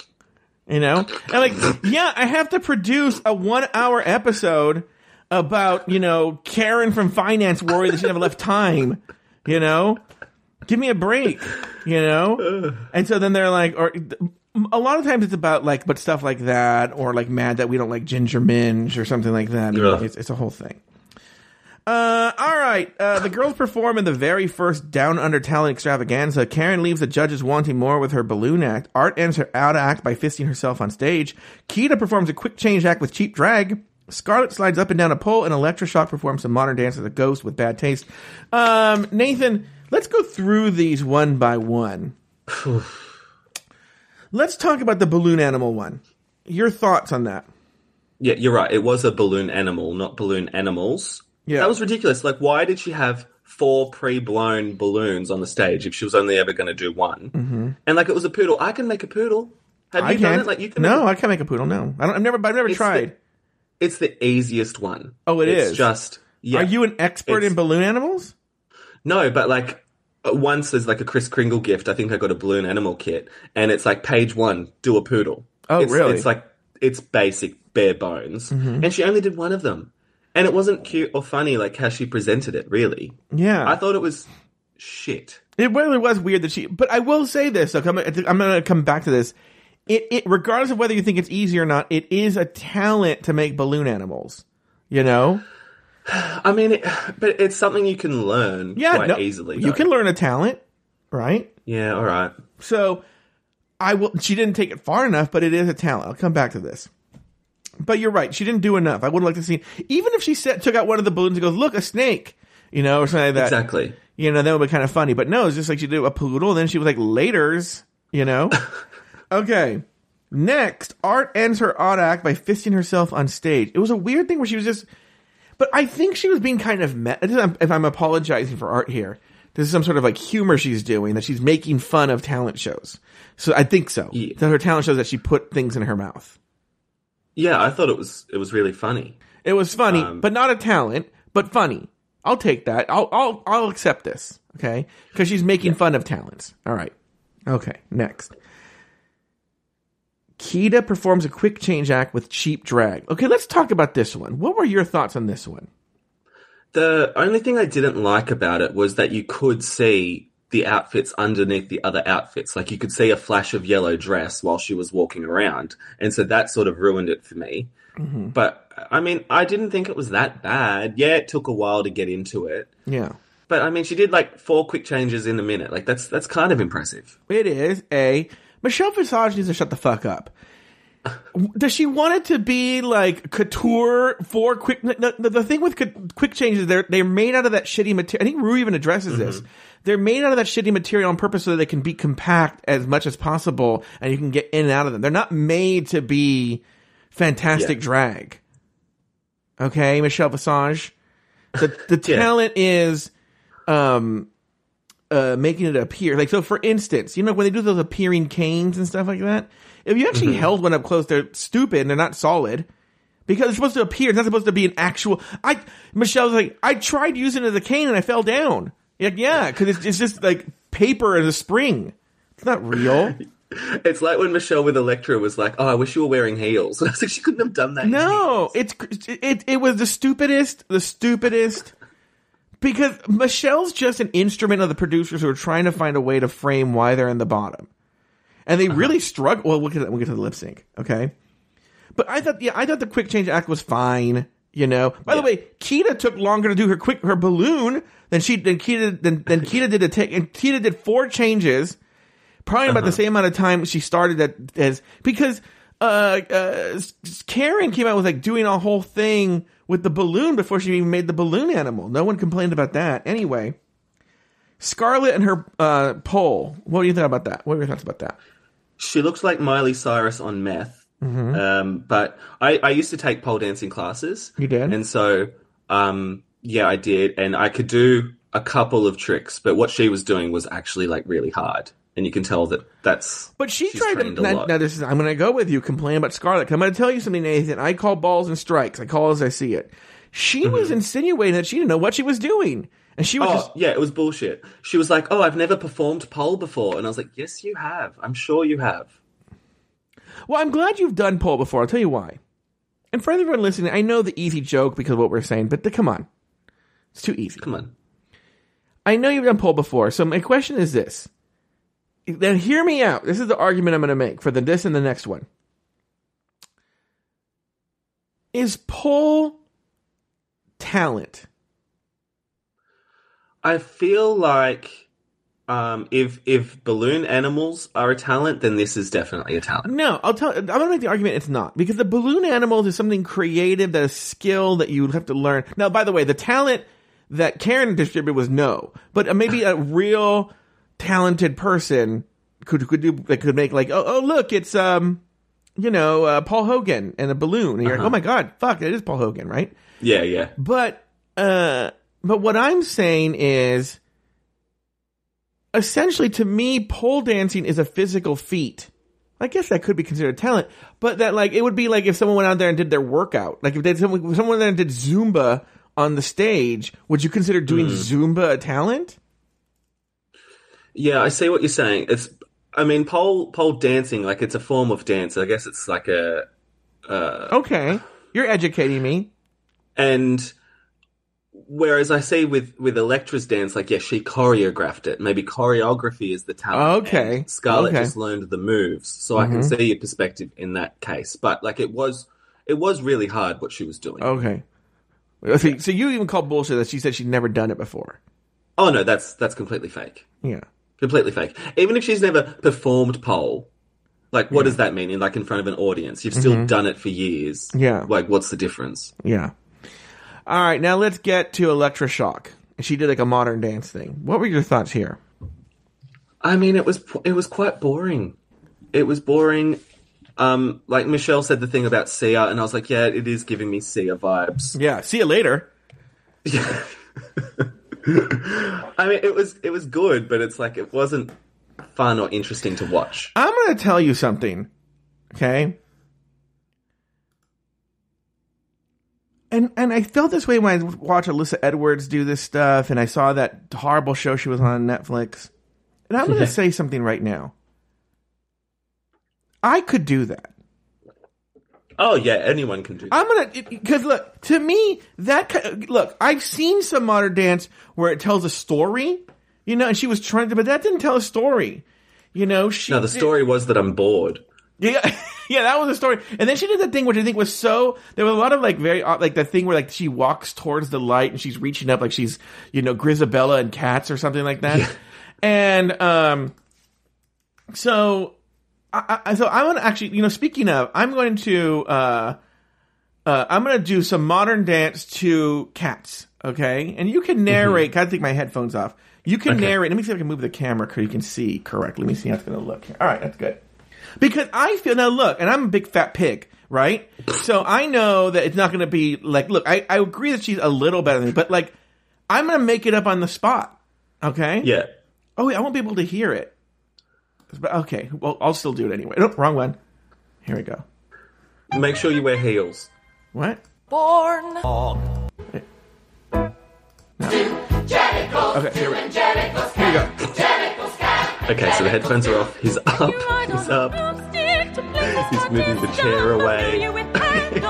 *laughs* you know, and like yeah, I have to produce a one hour episode about you know Karen from finance worried that she have enough time. You know, give me a break, you know? *laughs* And so then they're like, or a lot of times it's about like, but stuff like that, or like mad that we don't like Ginger Minge or something like that. Ugh. It's, it's a whole thing. Uh, all right. Uh, the girls perform in the very first Down Under Talent extravaganza. Karen leaves the judges wanting more with her balloon act. Art ends her out act by fisting herself on stage. Kita performs a quick change act with cheap drag. Scarlet slides up and down a pole, and Elektra Shock performs some modern dance as a ghost with bad taste. Um, Nathan, let's go through these one by one. let's talk about the balloon animal one. Your thoughts on that? Yeah, you're right. It was a balloon animal, not balloon animals. Yeah. That was ridiculous. Like, why did she have four pre-blown balloons on the stage if she was only ever going to do one? Mm-hmm. And like, it was a poodle. I can make a poodle. Have I done can't. it? Like, you can. no, make I can't make a poodle. No, I don't. I've never. I've never It's tried. the- It's the easiest one. Oh, it it is? is just. Yeah. Are you an expert It's- in balloon animals? No, but like uh, once there's like a Chris Kringle gift. I think I got a balloon animal kit, and it's like page one, do a poodle. Oh, it's, really? Mm-hmm. It's like it's basic bare bones, and she only did one of them, and it wasn't cute or funny like how she presented it. Really, Yeah, I thought it was shit. It really was weird that she. But I will say this. Look, I'm, I'm going to come back to this. It, it, regardless of whether you think it's easy or not, it is a talent to make balloon animals. You know? I mean, it, but it's something you can learn Yeah, quite no, easily. You can learn a talent, right? Yeah, all right. So, I will. She didn't take it far enough, but it is a talent. I'll come back to this. But you're right. She didn't do enough. I would like to see, even if she set, took out one of the balloons and goes, "Look, a snake," you know, or something like that. Exactly. you know, that would be kind of funny. But no, it's just like she did a poodle, and then she was like, laters, you know? *laughs* okay. Next, Art ends her odd act by fisting herself on stage. It was a weird thing where she was just, but I think she was being kind of met. If I'm apologizing for Art here, this is some sort of like humor she's doing that she's making fun of talent shows. So I think so. Yeah. That her talent shows that she put things in her mouth. Yeah, I thought it was it was really funny. It was funny, Um, but not a talent, but funny. I'll take that. I'll I'll I'll accept this. Okay, because she's making fun of talents. All right. Okay. Next, Kita performs a quick change act with cheap drag. Okay, let's talk about this one. What were your thoughts on this one? The only thing I didn't like about it was that you could see the outfits underneath the other outfits. Like you could see a flash of yellow dress while she was walking around. And so that sort of ruined it for me. Mm-hmm. But I mean, I didn't think it was that bad. Yeah, it took a while to get into it. Yeah, But I mean, she did like four quick changes in a minute. Like that's that's kind of impressive. it is a, Michelle Visage needs to shut the fuck up. Does she want it to be like couture for quick? The, the, thing with quick changes, they're they're made out of that shitty material. I think Ru even addresses this. They're made out of that shitty material on purpose so that they can be compact as much as possible, and you can get in and out of them. They're not made to be fantastic Yeah. drag. Okay, Michelle Visage. The the *laughs* Yeah. talent is um uh making it appear. Like so for instance you know when they do those appearing canes and stuff like that? If you actually held one up close they're stupid and they're not solid. Because it's supposed to appear. It's not supposed to be an actual i michelle's like i tried using it as a cane and i fell down. Like yeah because it's, it's just like paper as a spring. It's not real. *laughs* It's like when Michelle with Elektra was like, "Oh, I wish you were wearing heels." And *laughs* I was like, she couldn't have done that. No, it's it it was the stupidest, the stupidest. Because Michelle's just an instrument of the producers who are trying to find a way to frame why they're in the bottom, and they really struggle. Well, we'll get to, we'll get to the lip sync, okay? But I thought, yeah, I thought the quick change act was fine. You know. By the way, Kita took longer to do her quick her balloon than she than Kita than, than *laughs* Kita did to take, and Kita did four changes probably about the same amount of time she started at as because uh, uh Karen came out with like doing a whole thing with the balloon before she even made the balloon animal. No one complained about that. Anyway, Scarlet and her uh pole. What do you think about that? What were your thoughts about that? She looks like Miley Cyrus on meth. Mm-hmm. Um, but I, I used to take pole dancing classes. You did? And so, um, yeah, I did. And I could do a couple of tricks, but what she was doing was actually like really hard. And you can tell that that's. But she tried to. Now, now this is. I'm going to go with you. Complain about Scarlet. 'cause I'm going to tell you something, Nathan. I call balls and strikes. I call as I see it. She Mm-hmm. was insinuating that she didn't know what she was doing, and she was Oh, just. yeah, it was bullshit. She was like, "Oh, I've never performed pole before," and I was like, "Yes, you have. I'm sure you have." Well, I'm glad you've done pole before. I'll tell you why. And for everyone listening, I know the easy joke because of what we're saying, but the, come on, it's too easy. Come on. I know you've done pole before, so my question is this. Then hear me out. This is the argument I'm going to make for the this and the next one. Is pole talent? I feel like um, if if balloon animals are a talent, then this is definitely a talent. No, I'll tell. I'm going to make the argument it's not because the balloon animals is something creative, that is skill that you would have to learn. Now, by the way, the talent that Karen distributed was no, but uh, maybe a real talented person could could do that could make like oh oh look it's um you know uh, Paul Hogan and a balloon and you're like oh my god fuck it is Paul Hogan right Yeah, yeah. but uh but what I'm saying is essentially to me pole dancing is a physical feat. I guess that could be considered talent, but that like it would be like if someone went out there and did their workout. Like if they someone, someone went there and did Zumba on the stage, would you consider doing Zumba a talent? Yeah, I see what you're saying. It's, I mean, pole pole dancing, like it's a form of dance. I guess it's like a, uh, Okay, you're educating me. and whereas I see with with Elektra's dance, like yeah, she choreographed it. Maybe choreography is the talent. Okay, Scarlet okay. just learned the moves, so I can mm-hmm. see your perspective in that case. But like it was, it was really hard what she was doing. Okay. So, so you even called bullshit that she said she'd never done it before. Oh no, that's that's completely fake. Yeah. Completely fake. Even if she's never performed pole, like what does that mean? In like in front of an audience, you've still done it for years. Mm-hmm. Yeah. Like what's the difference? Yeah. All right, now let's get to Elektra Shock. She did like a modern dance thing. What were your thoughts here? I mean, it was it was quite boring. It was boring. Um, like Michelle said the thing about Sia, and I was like, yeah, it is giving me Sia vibes. Yeah, see you later. *laughs* *laughs* I mean, it was it was good, but it's like it wasn't fun or interesting to watch. I'm going to tell you something. Okay? And and I felt this way when I watched Alyssa Edwards do this stuff and I saw that horrible show she was on Netflix. And I'm going *laughs* to say something right now. I could do that. Oh yeah, anyone can do. that. I'm gonna because look to me that look I've seen some modern dance where it tells a story, you know, and she was trying to, but that didn't tell a story, you know. She No, the did- story was that I'm bored. yeah, *laughs* yeah, that was a story. And then she did the thing which I think was so. There was a lot of like very odd- like the thing where like she walks towards the light and she's reaching up like she's you know Grizabella and Cats or something like that. And um, so I, I, so I'm gonna actually, you know, speaking of, I'm going to, uh, uh, I'm gonna do some modern dance to cats, okay? And you can narrate. Gotta take my headphones off. You can Okay. narrate. Let me see if I can move the camera so you can see correctly. Let me see how it's gonna look. Here. All right, that's good. Because I feel now, look, and I'm a big fat pig, right? So I know that it's not gonna be like, look, I, I agree that she's a little better than me, but like, I'm gonna make it up on the spot, okay? Yeah. Oh, wait, I won't be able to hear it. But okay, well, I'll still do it anyway. Nope, wrong one. Here we go. Make sure you wear heels. What? Born. Okay, here we, go. here we go. Okay, so the headphones are off. He's up. He's up. He's moving the chair away. *laughs* *laughs*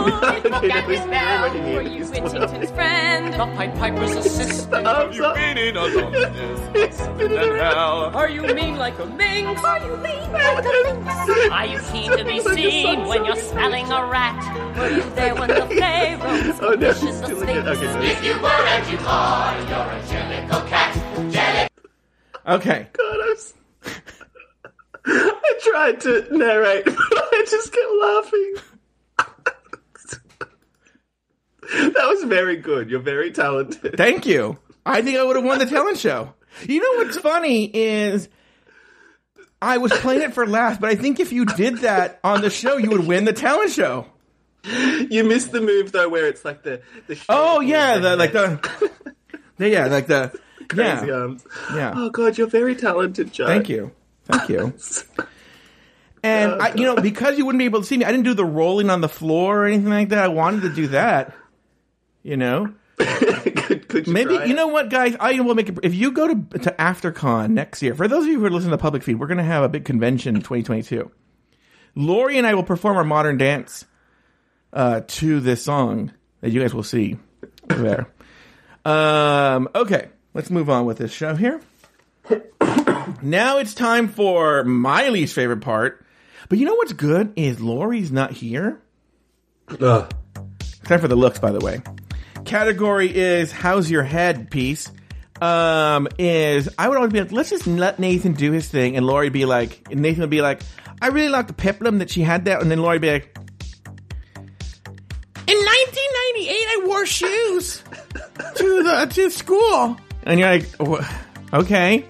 Whittington's friend. The Pied Piper's assistant. Arms up. He's spinning in hell. Are you mean like a minx? Are you mean like a lynx? Are you keen to be seen when you're smelling a rat? Were you there when the pharaohs *laughs* Oh no, he's commissioned the still again. Sphinx? Okay, so Okay. God, I, was... I tried to narrate, *laughs* but I just kept laughing. that was very good. You're very talented. Thank you. I think I would have won the talent show. You know what's funny is I was playing it for laughs, but I think if you did that on the show, you would win the talent show. You missed the move though, where it's like the the. Oh yeah, the the like the yeah, like the *laughs* crazy yeah, arms. yeah. Oh god, you're very talented, Joe. Thank you, thank you. *laughs* And I, you know, because you wouldn't be able to see me, I didn't do the rolling on the floor or anything like that. I wanted to do that. You know, *laughs* could, could you maybe try you it? know what, guys? I will make it. If you go to to AfterCon next year, for those of you who are listening to the public feed, we're going to have a big convention in 2022. Lori and I will perform our modern dance uh, to this song that you guys will see there. *laughs* Um, okay, let's move on with this show here. Now it's time for my least favorite part. But you know what's good is Lori's not here. Ugh. Time for the looks, by the way. Category is how's your head piece. Um, is I would always be like, let's just let Nathan do his thing, and Lori be like, and Nathan would be like, I really like the peplum that she had there, and then Lori be like, in 1998, I wore shoes to the to school, and you're like, okay,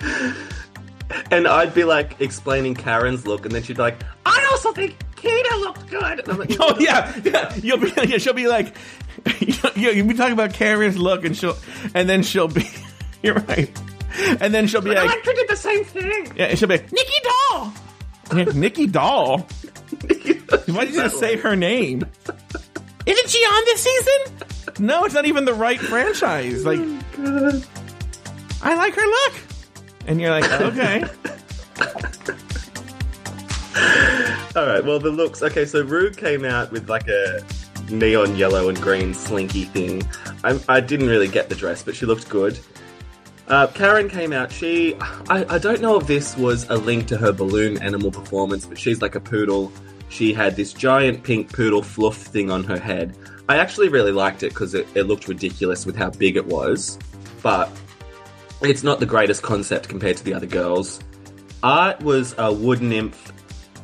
And I'd be like explaining Karen's look, and then she'd be like, "I also think Kita looked good." And I'm like, oh yeah, yeah, you'll be, yeah, she'll be like, *laughs* you you'll be talking about Karen's look, and she'll, and then she'll be, *laughs* you're right, and then she'll be like, Elektra did the same thing. Yeah, and she'll be like, Nicky Doll! Nicky Doll? *laughs* Why did you just say her name? Isn't she on this season? No, it's not even the right franchise. Like, oh, I like her look. And you're like, *laughs* okay. All right. Well, the looks. Okay, so Ru came out with like a neon yellow and green slinky thing. I, I didn't really get the dress, but she looked good. Uh, Karen came out. She, I, I don't know if this was a link to her balloon animal performance, but she's like a poodle. She had this giant pink poodle fluff thing on her head. I actually really liked it because it, it looked ridiculous with how big it was, but it's not the greatest concept compared to the other girls. Art was a wood nymph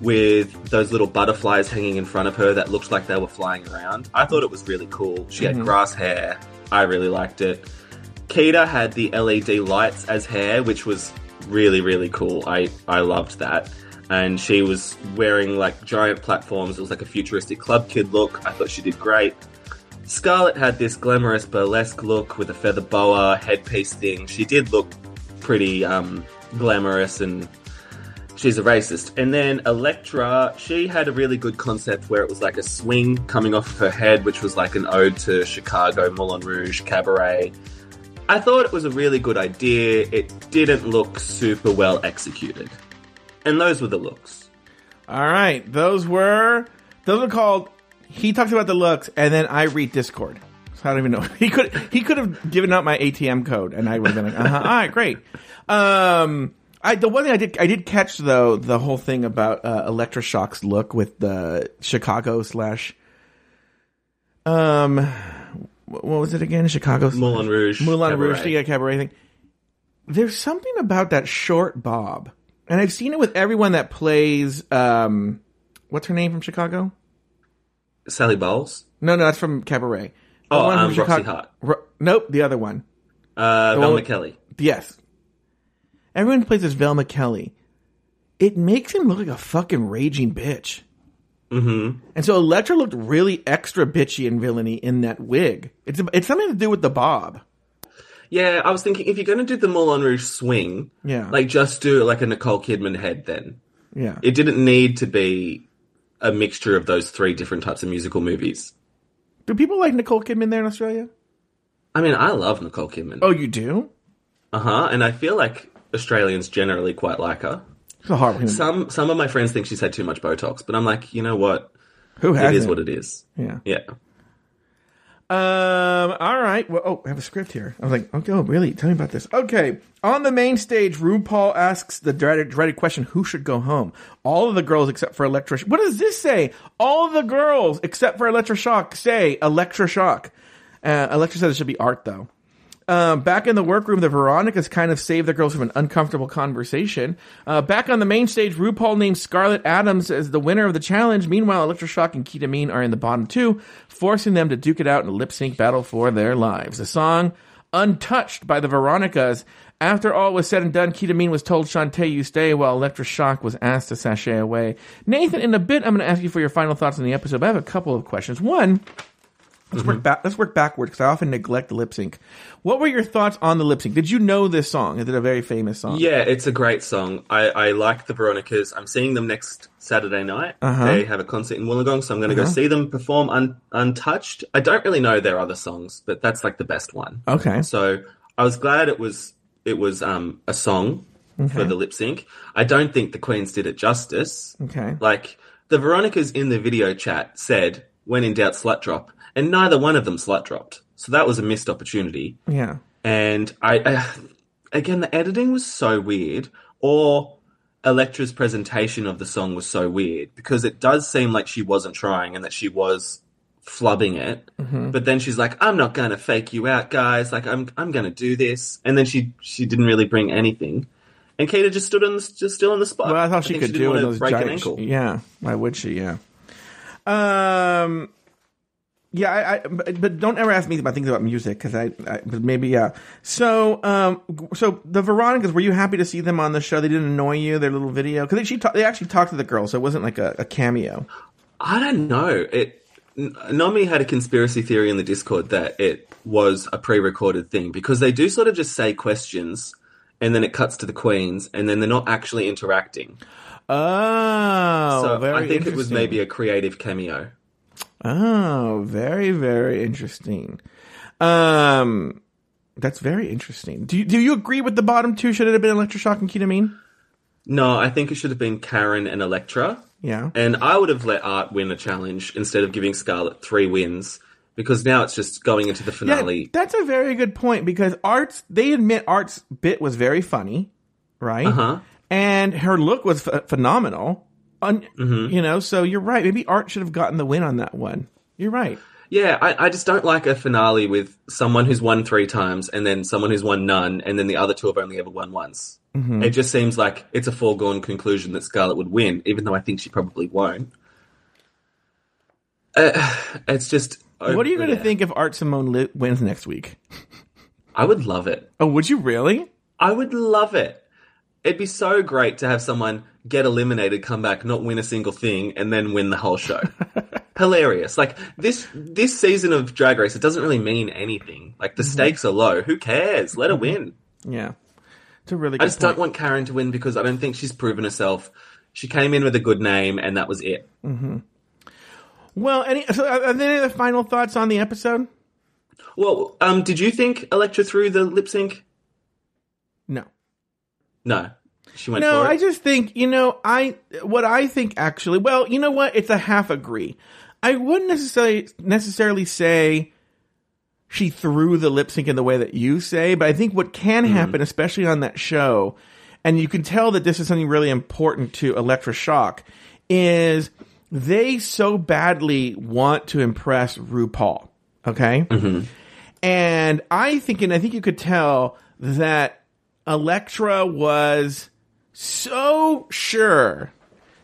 with those little butterflies hanging in front of her that looked like they were flying around. I thought it was really cool. She had mm-hmm. grass hair. I really liked it. Kita had the LED lights as hair, which was really, really cool. I, I loved that. And she was wearing like giant platforms. It was like a futuristic club kid look. I thought she did great. Scarlet had this glamorous burlesque look with a feather boa headpiece thing. She did look pretty um, glamorous and she's a racist. And then Elektra, she had a really good concept where it was like a swing coming off her head, which was like an ode to Chicago, Moulin Rouge, Cabaret. I thought it was a really good idea. It didn't look super well executed. And those were the looks. All right. Those were, those were called, he talks about the looks, and then I read Discord. So I don't even know. *laughs* He could, he could have given out my ATM code, and I would have been like, uh huh. All right, great. Um, I, the one thing I did, I did catch though, the whole thing about, uh, Elektra Shock's look with the Chicago slash, um, what was it again? Chicago Moulin Rouge. Moulin Cabaret. Rouge, yeah, cabaret thing. There's something about that short bob, and I've seen it with everyone that plays. Um, what's her name from Chicago? Sally Bowles, No, no, that's from Cabaret. The Oh, one um, Roxie Chicago- Hart. Ro- nope, the other one. uh, The Val one- McKelly. Yes. Everyone plays as Velma Kelly. It makes him look like a fucking raging bitch. Mm-hmm. And so Elektra looked really extra bitchy and villainy in that wig. It's it's something to do with the bob. Yeah, I was thinking if you're going to do the Moulin Rouge swing, Yeah. like just do it like a Nicole Kidman head. Then Yeah. it didn't need to be a mixture of those three different types of musical movies. do people like Nicole Kidman there in Australia? I mean, I love Nicole Kidman. Oh, you do? Uh huh. And I feel like Australians generally quite like her. It's a horrible. Some some of my friends think she's had too much Botox, but I'm like, you know what? Who has It is what it is. Yeah. Yeah. Um. All right. Well, oh, I have a script here. I was like, okay, oh, really? Tell me about this. Okay. On the main stage, RuPaul asks the dreaded, dreaded question: Who should go home? All of the girls except for Elektra. What does this say? All of the girls except for Elektra Shock say Elektra Shock. Uh, Elektra says it should be Art though. Um, back in the workroom, the Veronicas kind of save the girls from an uncomfortable conversation. Uh, back on the main stage, RuPaul names Scarlet Adams as the winner of the challenge. Meanwhile, Elektra Shock and Kita Mean are in the bottom two, forcing them to duke it out in a lip sync battle for their lives. The song, Untouched by the Veronicas. After all was said and done, Kita Mean was told Shantay you stay while Elektra Shock was asked to sashay away. Nathan, in a bit, I'm going to ask you for your final thoughts on the episode, but I have a couple of questions. One, Let's work back. Let's work backward because I often neglect the lip sync. What were your thoughts on the lip sync? Did you know this song? Is it a very famous song? Yeah, it's a great song. I, I like the Veronicas. I'm seeing them next Saturday night. Uh-huh. They have a concert in Wollongong, so I'm going to go see them perform un, Untouched. I don't really know their other songs, but that's like the best one. Okay. So I was glad it was it was um, a song for the lip sync. I don't think the Queens did it justice. Okay. Like the Veronicas in the video chat said, "When in doubt, slut drop," and neither one of them slut dropped. So that was a missed opportunity Yeah. and I, I again the editing was so weird or Elektra's presentation of the song was so weird because it does seem like she wasn't trying and that she was flubbing it but then she's like I'm not going to fake you out guys like I'm I'm going to do this and then she she didn't really bring anything and Kita just stood on the, just still on the spot Well, I thought she think could didn't do it. break an ankle Yeah. Why would she? Yeah. Um. Yeah, I, I but, but don't ever ask me about things about music because I, I, but maybe yeah. So, um, so the Veronicas, were you happy to see them on the show? They didn't annoy you, their little video because they, she ta- they actually talked to the girls, so it wasn't like a, a cameo. I don't know. It N- Nomi had a conspiracy theory in the Discord that it was a pre-recorded thing because they do sort of just say questions and then it cuts to the queens and then they're not actually interacting. Oh, so I think it was maybe a creative cameo. Oh, very, very interesting. Um, that's very interesting. Do you, do you agree with the bottom two? Should it have been Elektra Shock and Kita Mean? No, I think it should have been Karen and Electra. Yeah. And I would have let Art win a challenge instead of giving Scarlet three wins because now it's just going into the Yeah, finale. that's a very good point because Art's, they admit Art's bit was very funny, right? Uh-huh. And her look was ph- phenomenal. Mm-hmm. You know, so you're right. Maybe Art should have gotten the win on that one. You're right. Yeah, I, I just don't like a finale with someone who's won three times and then someone who's won none and then the other two have only ever won once. Mm-hmm. It just seems like it's a foregone conclusion that Scarlet would win, even though I think she probably won't. Uh, *sighs* it's just. what are you going to yeah. think if Art Simone li- wins next week? I would love it. Oh, would you really? I would love it. It'd be so great to have someone get eliminated, come back, not win a single thing, and then win the whole show. *laughs* Hilarious. Like this this season of Drag Race, it doesn't really mean anything. Like Mm-hmm. the stakes are low. Who cares? Let her win. Yeah. It's a really good I just point. don't want Karen to win because I don't think she's proven herself. She came in with a good name, and that was it. Well, any so are are there any other final thoughts on the episode? Well, um, did you think Elektra threw the lip sync? No. She went No. I just think, you know, I what I think actually, well, you know what? It's a half agree. I wouldn't necessarily necessarily say she threw the lip sync in the way that you say, but I think what can mm-hmm. happen, especially on that show, and you can tell that this is something really important to Elektra Shock, is they so badly want to impress RuPaul. Okay? Mm-hmm. And I think, and I think you could tell that Elektra was so sure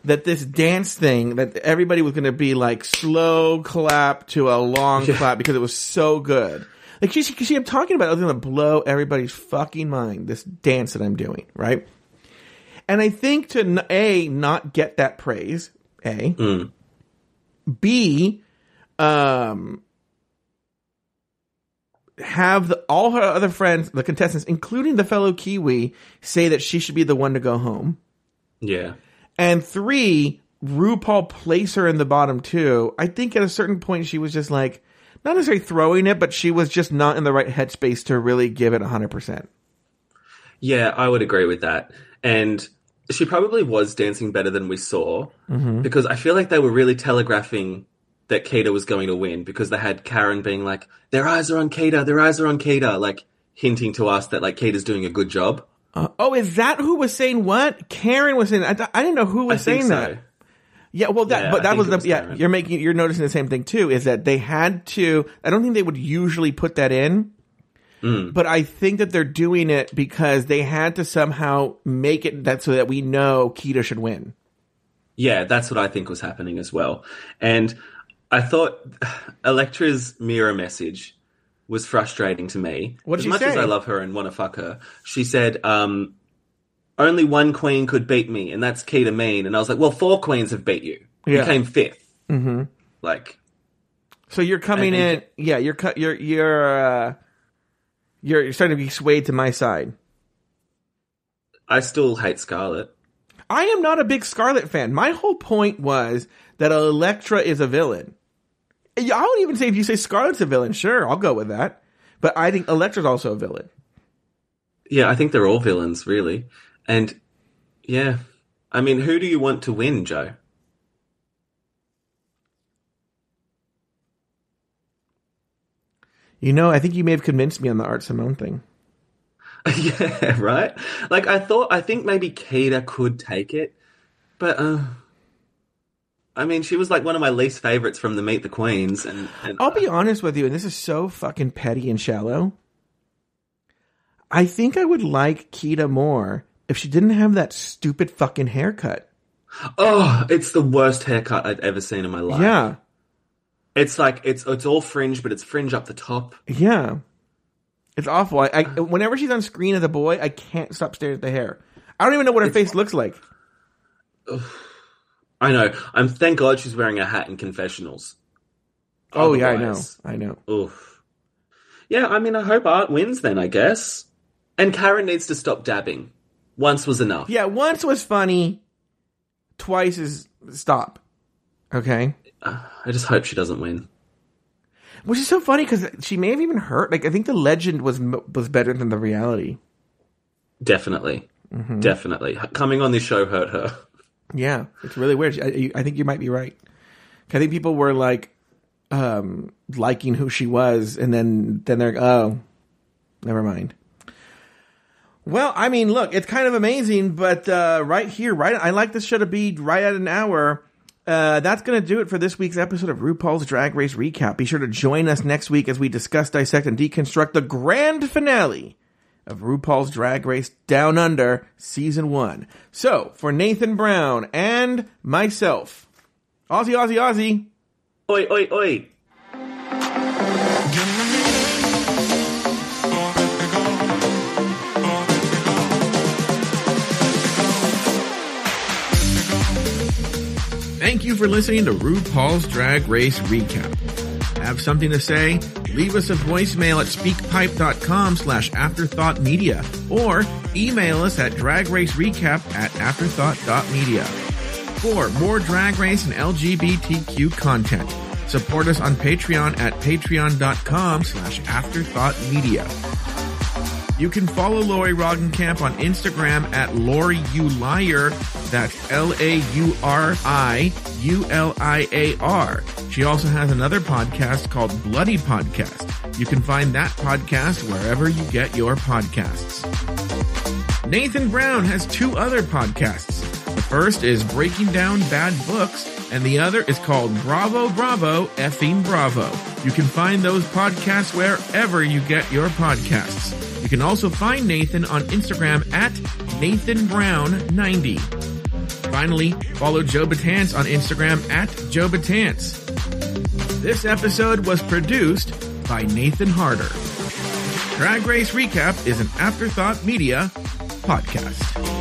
that this dance thing that everybody was going to be like slow clap to a long clap because it was so good. Like she, she, kept talking about it was going to blow everybody's fucking mind. This dance that I'm doing, right? And I think to a not get that praise, a, b, um, have the, all her other friends, the contestants, including the fellow Kiwi, say that she should be the one to go home. Yeah. And three, RuPaul place her in the bottom two. I think at a certain point she was just like, not necessarily throwing it, but she was just not in the right headspace to really give it 100%. Yeah, I would agree with that. And she probably was dancing better than we saw mm-hmm. because I feel like they were really telegraphing that Kita was going to win because they had Karen being like, their eyes are on Kita, their eyes are on Kita, like hinting to us that like Kita's doing a good job. Uh, oh, is that who was saying what? Karen was saying. I, th- I didn't know who I was think saying so. that. Yeah, well, that Yeah, but that was the was yeah. Karen. You're making you're noticing the same thing too. Is that they had to? I don't think they would usually put that in, Mm. but I think that they're doing it because they had to somehow make it that so that we know Keita should win. Yeah, that's what I think was happening as well. And I thought Elektra's mirror message was frustrating to me. What'd as she much as? I love her and want to fuck her, she said, um, only one queen could beat me, and that's Kita Mean. And I was like, well, four queens have beat you. Yeah. You came 5th Mm-hmm. Like, So you're coming in, yeah. You're. You're you're uh, you're you're starting to be swayed to my side. I still hate Scarlet. I am not a big Scarlet fan. My whole point was that Elektra is a villain. I would even say if you say Scarlet's a villain, sure, I'll go with that. But I think Elektra's also a villain. Yeah, I think they're all villains, really. And yeah, I mean, who do you want to win, Joe? You know, I think you may have convinced me on the Art Simone thing. *laughs* yeah, right. Like I thought, I think maybe Kita could take it, but uh, I mean, she was like one of my least favorites from the Meet the Queens, and, and I'll be honest with you, and this is so fucking petty and shallow. I think I would like Kita more if she didn't have that stupid fucking haircut. oh, it's the worst haircut I've ever seen in my life. Yeah, it's like it's it's all fringe, but it's fringe up the top. yeah. It's awful. I, I whenever she's on screen as a boy, I can't stop staring at the hair. I don't even know what her face looks like. I know. I'm thank God she's wearing a hat in confessionals. Oh yeah, I know. I know. Oof. Yeah, I mean, I hope Art wins then. I guess. And Karen needs to stop dabbing. Once was enough. Yeah, once was funny. Twice is stop. Okay. *sighs* I just hope she doesn't win. Which is so funny because she may have even hurt. Like I think the legend was was better than the reality. Definitely. Mm-hmm. Definitely. Coming on this show hurt her. *laughs* Yeah, it's really weird. I, I think you might be right. I think people were like um liking who she was, and then then they're oh, never mind. Well, I mean, look, it's kind of amazing, but uh, right here, right, I like this show to be right at an hour. Uh, that's going to do it for this week's episode of RuPaul's Drag Race Recap. Be sure to join us next week as we discuss, dissect, and deconstruct the grand finale of RuPaul's Drag Race Down Under Season 1. So, for Nathan Brown and myself, Aussie, Aussie, Aussie, Oi, oi, oi. Thank you for listening to RuPaul's Drag Race Recap. Have something to say? Leave us a voicemail at speakpipe.com slash afterthoughtmedia or email us at dragracerecap at afterthought.media. For more drag race and LGBTQ content, support us on Patreon at patreon.com slash afterthoughtmedia. You can follow Lori Roggenkamp on Instagram at Lori U Liar. That's L A U R I U L I A R. She also has another podcast called Bloody Podcast. You can find that podcast wherever you get your podcasts. Nathan Brown has two other podcasts. First is Breaking Down Bad Books, and the other is called Bravo Bravo Effing Bravo. You can find those podcasts wherever you get your podcasts. You can also find Nathan on Instagram at Nathan Brown 90 Finally, follow Joe Betance on Instagram at Joe Betance. This episode was produced by Nathan Harder. Drag Race Recap is an Afterthought Media podcast.